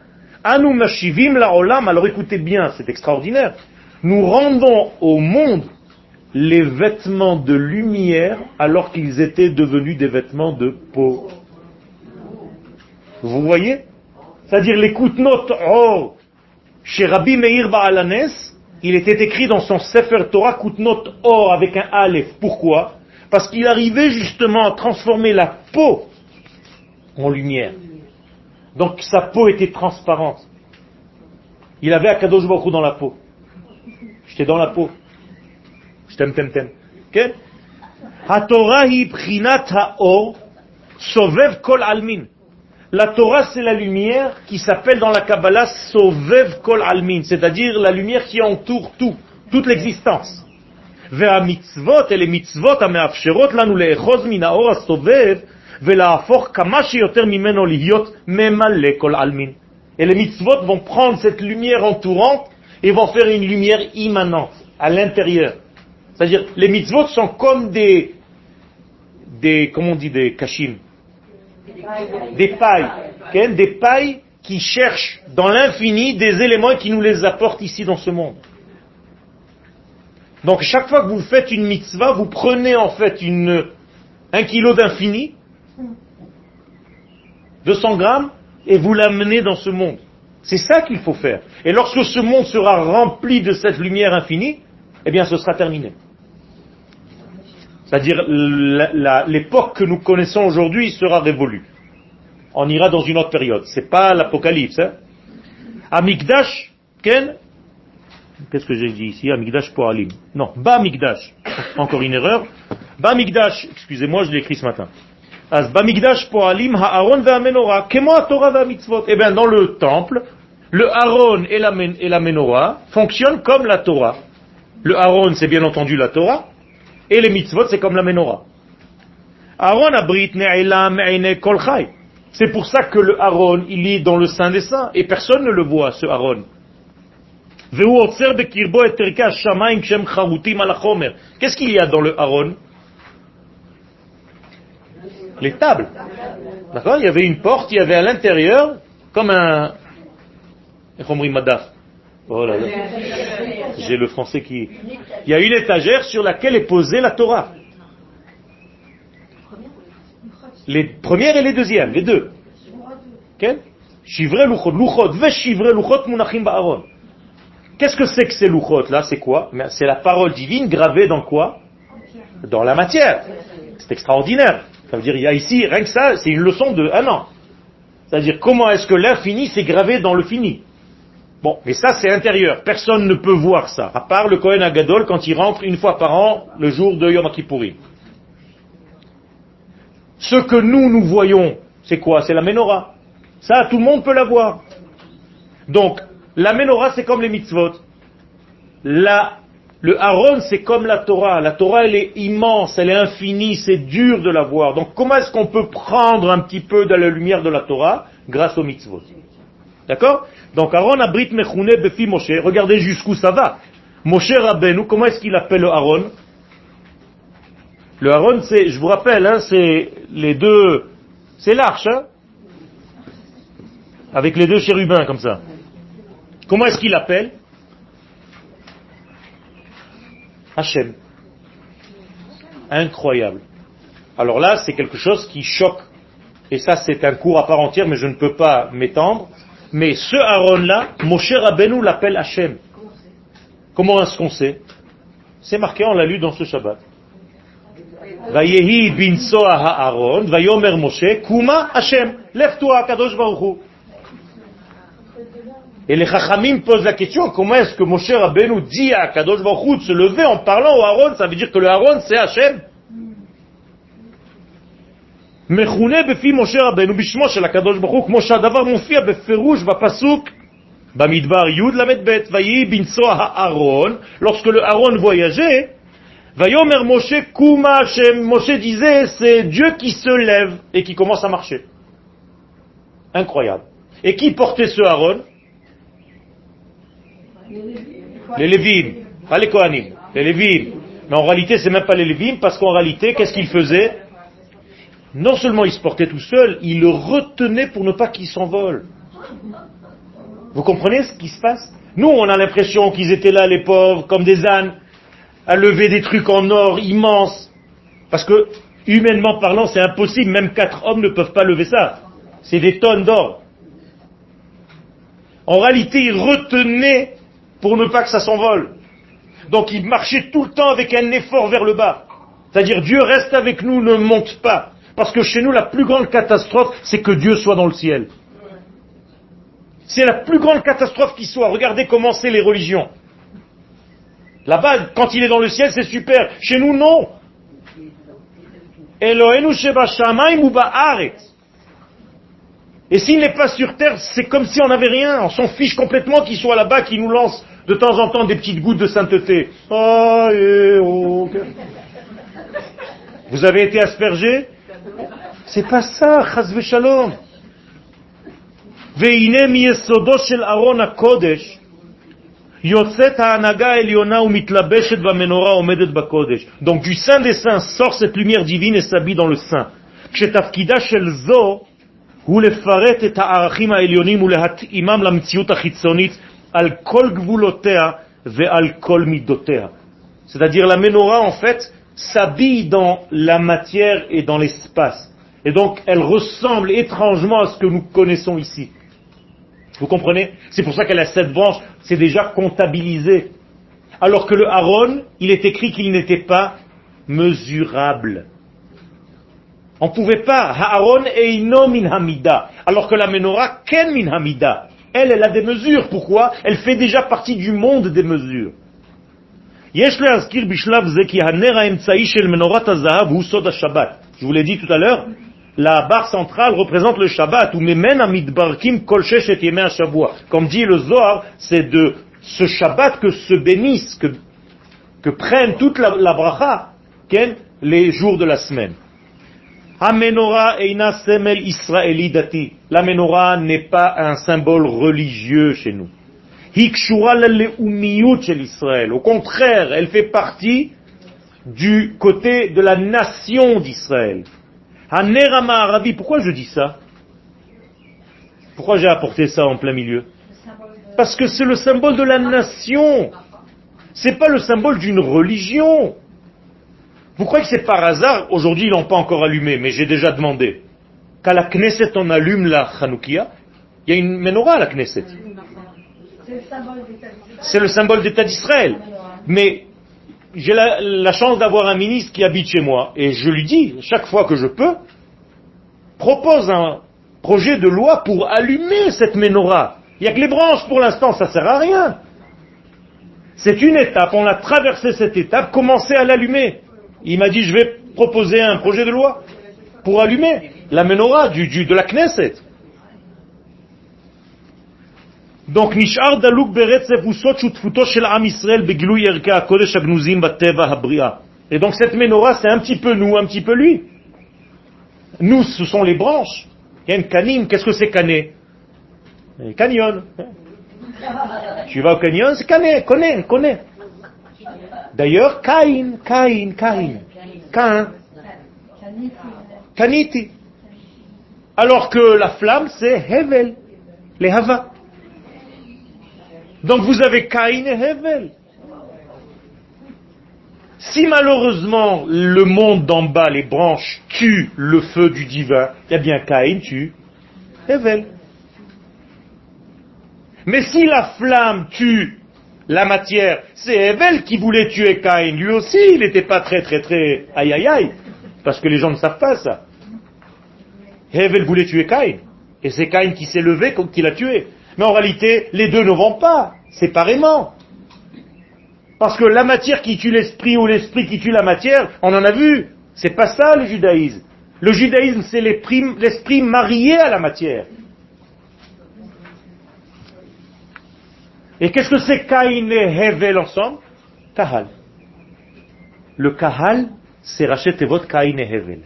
Anu mashivim la olam. Alors écoutez bien, c'est extraordinaire. Nous rendons au monde les vêtements de lumière alors qu'ils étaient devenus des vêtements de peau. Vous voyez C'est-à-dire les kutnot or chez Rabbi Meir Baalanes, il était écrit dans son Sefer Torah kutnot or avec un aleph. Pourquoi parce qu'il arrivait justement à transformer la peau en lumière. Donc sa peau était transparente. Il avait Akadosh Baruch dans la peau. J'étais dans la peau. Je t'aime, t'aime, t'aime. Ok almin. La Torah, c'est la lumière qui s'appelle dans la Kabbalah sovev kol almin, c'est-à-dire la lumière qui entoure tout, toute l'existence mitzvot et les mitzvot המאפשרות לנו לאחוז מן האור הסובב ולהפוך כמה שיותר ממנו להיות ממלא כל עלמין. Et les mitzvot vont prendre cette lumière entourante et vont faire une lumière immanente, à l'intérieur. C'est-à-dire, les mitzvot sont comme des, des, comment on dit, des kashim des pailles. Des pailles qui cherchent dans l'infini des éléments qui nous les apportent ici dans ce monde. Donc chaque fois que vous faites une mitzvah, vous prenez en fait une, un kilo d'infini, 200 grammes, et vous l'amenez dans ce monde. C'est ça qu'il faut faire. Et lorsque ce monde sera rempli de cette lumière infinie, eh bien ce sera terminé. C'est-à-dire l'époque que nous connaissons aujourd'hui sera révolue. On ira dans une autre période. C'est pas l'apocalypse. Hein. Amikdash, Ken Qu'est-ce que j'ai dit ici? Amikdash pour Alim. Non, Ba Mikdash. Encore une erreur. Ba Mikdash, excusez-moi, je l'ai écrit ce matin. As Ba Mikdash pour Alim, Ha'aron Menorah. Kemo Torah mitzvot? Eh bien, dans le temple, le Aaron et la, et la Menorah fonctionnent comme la Torah. Le Aaron, c'est bien entendu la Torah, et les mitzvot, c'est comme la Menorah. Aaron abrit ne'elam kol. C'est pour ça que le Aaron, il est dans le Saint des Saints, et personne ne le voit, ce Aaron. Qu'est-ce qu'il y a dans le Aaron? Les tables. D'accord? Il y avait une porte, il y avait à l'intérieur, comme un... J'ai le français qui... Il y a une étagère sur laquelle est posée la Torah. Les premières et les deuxièmes, les deux. Qu'est-ce que c'est que ces luchot là? C'est quoi? C'est la parole divine gravée dans quoi? Dans la matière. C'est extraordinaire. Ça veut dire, il y a ici, rien que ça, c'est une leçon de un an. C'est-à-dire, comment est-ce que l'infini s'est gravé dans le fini? Bon, mais ça c'est intérieur. Personne ne peut voir ça, à part le Kohen Agadol quand il rentre une fois par an, le jour de Yom Kippourim. Ce que nous, nous voyons, c'est quoi? C'est la menorah. Ça, tout le monde peut la voir. Donc, la menorah, c'est comme les mitzvot. La, le Aaron, c'est comme la Torah. La Torah, elle est immense, elle est infinie, c'est dur de la voir. Donc, comment est-ce qu'on peut prendre un petit peu de la lumière de la Torah grâce aux mitzvot? D'accord? Donc Aaron abrit mechune befi Moshe. Regardez jusqu'où ça va. Moshe Rabbeinu, comment est-ce qu'il appelle le Aaron Le Aaron, c'est, je vous rappelle, hein, c'est les deux, c'est l'arche, hein avec les deux chérubins comme ça. Comment est-ce qu'il appelle? Hachem. Incroyable. Alors là, c'est quelque chose qui choque. Et ça, c'est un cours à part entière, mais je ne peux pas m'étendre. Mais ce Aaron-là, Moshe Rabbeinu l'appelle Hachem. Comment est-ce qu'on sait? C'est marqué, on l'a lu dans ce Shabbat. Vayehi bin Aaron, vayomer Moshe, Kuma Hachem. Lève-toi, Kadosh Baruch Et les Chachamim posent la question, comment est-ce que Moshe Rabbeinu dit à Kadosh Baruch de se lever en parlant au Aaron Ça veut dire que le Aaron, c'est Hachem מכונה בפי משה רבנו בשמו של הקדוש ברוך הוא, כמו שהדבר מופיע בפירוש בפסוק במדבר י' ל"ב, ויהי בנסוע הארון, lorsque le Aaron voyageait, Vayomer Moshe Kuma Hashem. Moshe disait, c'est Dieu qui se lève et qui commence à marcher. Incroyable. Et qui portait ce Aaron? Les Lévim. Les Kohanim. Les Lévim. Mais en réalité, c'est même pas les Lévim, parce qu'en réalité, qu'est-ce qu'ils faisaient Non seulement ils se portaient tout seuls, ils le retenaient pour ne pas qu'il s'envole. Vous comprenez ce qui se passe? Nous, on a l'impression qu'ils étaient là, les pauvres, comme des ânes à lever des trucs en or immenses. Parce que, humainement parlant, c'est impossible. Même quatre hommes ne peuvent pas lever ça. C'est des tonnes d'or. En réalité, ils retenaient pour ne pas que ça s'envole. Donc, ils marchaient tout le temps avec un effort vers le bas. C'est-à-dire, Dieu reste avec nous, ne monte pas. Parce que chez nous, la plus grande catastrophe, c'est que Dieu soit dans le ciel. C'est la plus grande catastrophe qui soit. Regardez comment c'est les religions. Là-bas, quand il est dans le ciel, c'est super. Chez nous, non. Et s'il n'est pas sur terre, c'est comme si on n'avait rien. On s'en fiche complètement qu'il soit là-bas, qu'il nous lance de temps en temps des petites gouttes de sainteté. Vous avez été aspergé? C'est pas ça, chas v'shalom. והנה מיסודו של ארון הקודש Donc du sein des saints sort cette lumière divine et s'habille dans le sein. כשתפקידה של זו הוא לפרט את הערכים העליונים ולהתאימם למציאות החיצונית על כל גבולותיה ועל כל מידותיה. C'est-à-dire la menorah en fait s'habille dans la matière et dans l'espace. Et donc elle ressemble étrangement à ce que nous connaissons ici. Vous comprenez? C'est pour ça qu'elle a sept branches, c'est déjà comptabilisé. Alors que le Aaron, il est écrit qu'il n'était pas mesurable. On ne pouvait pas. Aaron eino min hamida. Alors que la menorah, ken min hamida. Elle, elle a des mesures. Pourquoi? Elle fait déjà partie du monde des mesures. Je vous l'ai dit tout à l'heure, la barre centrale représente le Shabbat, ou Comme dit le Zohar, c'est de ce Shabbat que se bénissent, que, que prennent toute la, la bracha, les jours de la semaine. La menorah n'est pas un symbole religieux chez nous. Au contraire, elle fait partie du côté de la nation d'Israël. Arabi, pourquoi je dis ça? Pourquoi j'ai apporté ça en plein milieu? Parce que c'est le symbole de la nation. C'est pas le symbole d'une religion. Vous croyez que c'est par hasard? Aujourd'hui, ils l'ont pas encore allumé, mais j'ai déjà demandé. Qu'à la Knesset, on allume la Hanoukia? Il y a une menorah à la Knesset. C'est le symbole d'État d'Israël. Mais j'ai la, chance d'avoir un ministre qui habite chez moi, et je lui dis, chaque fois que je peux, propose un projet de loi pour allumer cette menorah. Il n'y a que les branches pour l'instant, ça ne sert à rien. C'est une étape, on a traversé cette étape, commencez à l'allumer. Il m'a dit, je vais proposer un projet de loi pour allumer la menorah du, de la Knesset. Donc, Nishar Daluk Beretzef Usot Shutfuto Shel Am Israël Begilou Yerka Kodesh Agnuzim Bateva Habria. Et donc, cette menorah, c'est un petit peu nous, un petit peu lui. Nous, ce sont les branches. Une canine. Qu'est-ce que c'est cané Canyon. Tu vas au canyon, c'est cané, connais, connais. D'ailleurs, Caïn, Caïn, Caïn. Cain. Kaniti. Alors que la flamme, c'est Hevel, les Hava. Donc vous avez Caïn et Hevel. Si malheureusement le monde d'en bas, les branches, tue le feu du divin, eh bien Caïn tue Hevel. Mais si la flamme tue la matière, c'est Hevel qui voulait tuer Caïn. Lui aussi, il n'était pas très très très aïe aïe aïe, parce que les gens ne savent pas ça. Hevel voulait tuer Caïn, et c'est Caïn qui s'est levé qui l'a tué. Mais en réalité, les deux ne vont pas, séparément. Parce que la matière qui tue l'esprit ou l'esprit qui tue la matière, on en a vu. C'est pas ça le judaïsme. Le judaïsme, c'est l'esprit marié à la matière. Et qu'est-ce que c'est Caïn et Hevel ensemble? Kahal. Le Kahal, c'est Rachet et votre Caïn et Hevel.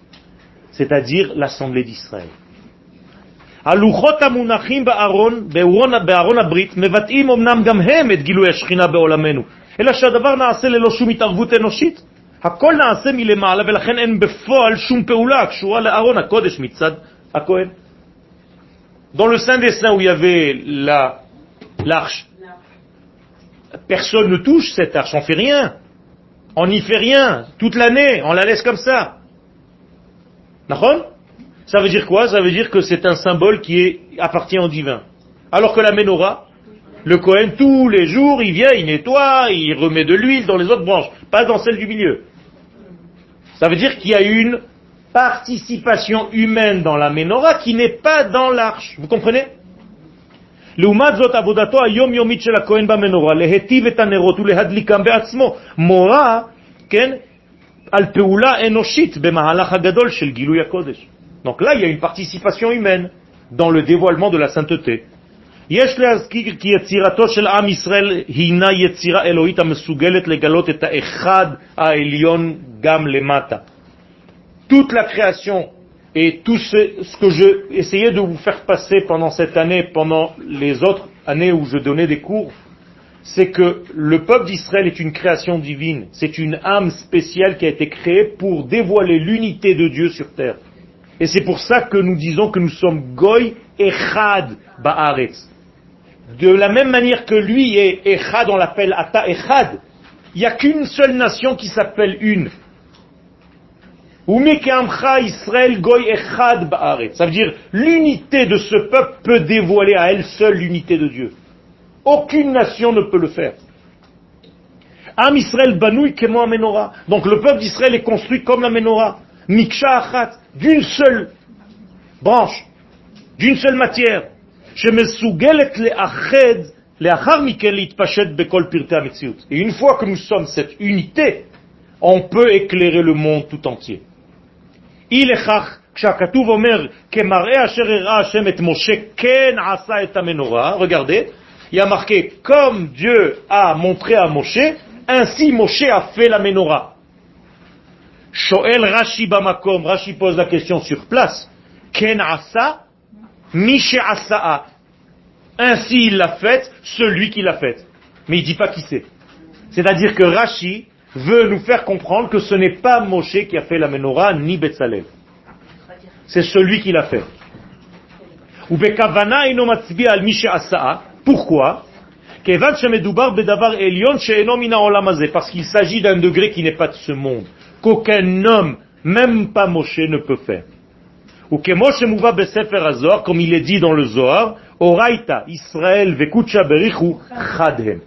C'est-à-dire l'assemblée d'Israël. הלוחות המונחים בארון, בארון הברית, מבטאים אמנם גם הם את גילוי השכינה בעולמנו, אלא שהדבר נעשה ללא שום התערבות אנושית. הכל נעשה מלמעלה, ולכן אין בפועל שום פעולה הקשורה לארון הקודש מצד הכהן. Dans le Saint des Saints où il y avait l'arche, personne ne touche cette arche, on fait rien. On n'y fait rien toute l'année, on la laisse comme ça. D'accord ça veut dire quoi? Ça veut dire que c'est un symbole qui appartient au divin. Alors que la menorah, le Cohen, tous les jours, il vient, il nettoie, il remet de l'huile dans les autres branches, pas dans celle du milieu. Ça veut dire qu'il y a une participation humaine dans la menorah qui n'est pas dans l'arche. Vous comprenez? Donc là, il y a une participation humaine dans le dévoilement de la sainteté. Toute la création et tout ce, que je essayais de vous faire passer pendant cette année, pendant les autres années où je donnais des cours, c'est que le peuple d'Israël est une création divine, c'est une âme spéciale qui a été créée pour dévoiler l'unité de Dieu sur terre. Et c'est pour ça que nous disons que nous sommes Goy Echad Ba'aretz. De la même manière que lui est Echad, on l'appelle Ata Echad, il n'y a qu'une seule nation qui s'appelle une. Israël Goy Echad Ba'aretz. Ça veut dire l'unité de ce peuple peut dévoiler à elle seule l'unité de Dieu. Aucune nation ne peut le faire. Am Israël Banoui Kemo Menorah. Donc le peuple d'Israël est construit comme la Menorah. Miksha Achat, d'une seule branche, d'une seule matière. Et une fois que nous sommes cette unité, on peut éclairer le monde tout entier. Regardez, il y a marqué, comme Dieu a montré à Moshe, ainsi Moshe a fait la menorah. Shoel Rashi Bamakom, Rashi pose la question sur place. Ken asa, asa'a. Ainsi il l'a faite, celui qui l'a faite. Mais il dit pas qui c'est. C'est-à-dire que Rashi veut nous faire comprendre que ce n'est pas Moshe qui a fait la menorah, ni Betzalel. C'est celui qui l'a fait. Pourquoi? Parce qu'il s'agit d'un degré qui n'est pas de ce monde, qu'aucun homme, même pas Moshe, ne peut faire. Ou que Moshe mouva besefer azor, comme il est dit dans le Zohar, Oraita, Israël, vekucha berichu, chadhem.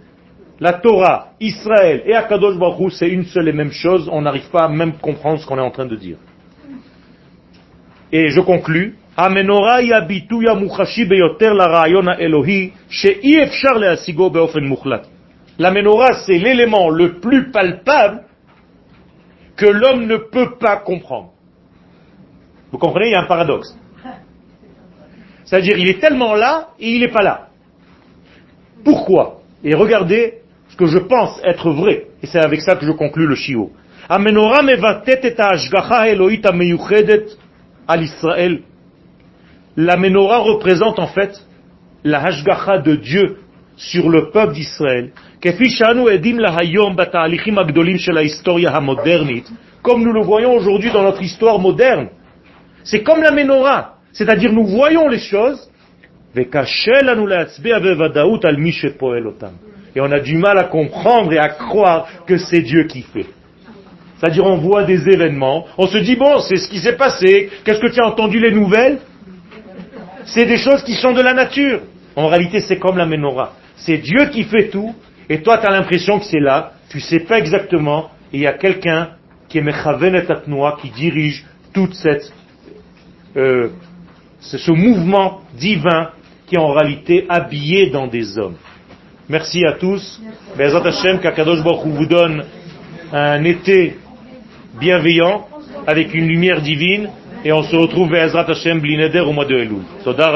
La Torah, Israël et Akadosh Baruch c'est une seule et même chose, on n'arrive pas à même comprendre ce qu'on est en train de dire. Et je conclus, la menorah, c'est l'élément le plus palpable que l'homme ne peut pas comprendre. Vous comprenez, il y a un paradoxe. C'est-à-dire, il est tellement là et il n'est pas là. Pourquoi? Et regardez ce que je pense être vrai. Et c'est avec ça que je conclus le chiot. La menorah représente en fait la hashgacha de Dieu sur le peuple d'Israël, comme nous le voyons aujourd'hui dans notre histoire moderne. C'est comme la menorah, c'est-à-dire nous voyons les choses, et on a du mal à comprendre et à croire que c'est Dieu qui fait. C'est-à-dire on voit des événements, on se dit bon, c'est ce qui s'est passé, qu'est-ce que tu as entendu les nouvelles? C'est des choses qui sont de la nature. En réalité, c'est comme la menorah. C'est Dieu qui fait tout, et toi tu as l'impression que c'est là, tu ne sais pas exactement, et il y a quelqu'un qui est Mechaven qui dirige toute cette, euh, ce mouvement divin qui est en réalité habillé dans des hommes. Merci à tous. Bezat Hashem, qu'Akadosh Baruch vous donne un été bienveillant, avec une lumière divine, et on se retrouve Bezrat Hashem Blinéder au mois de Elul. Soda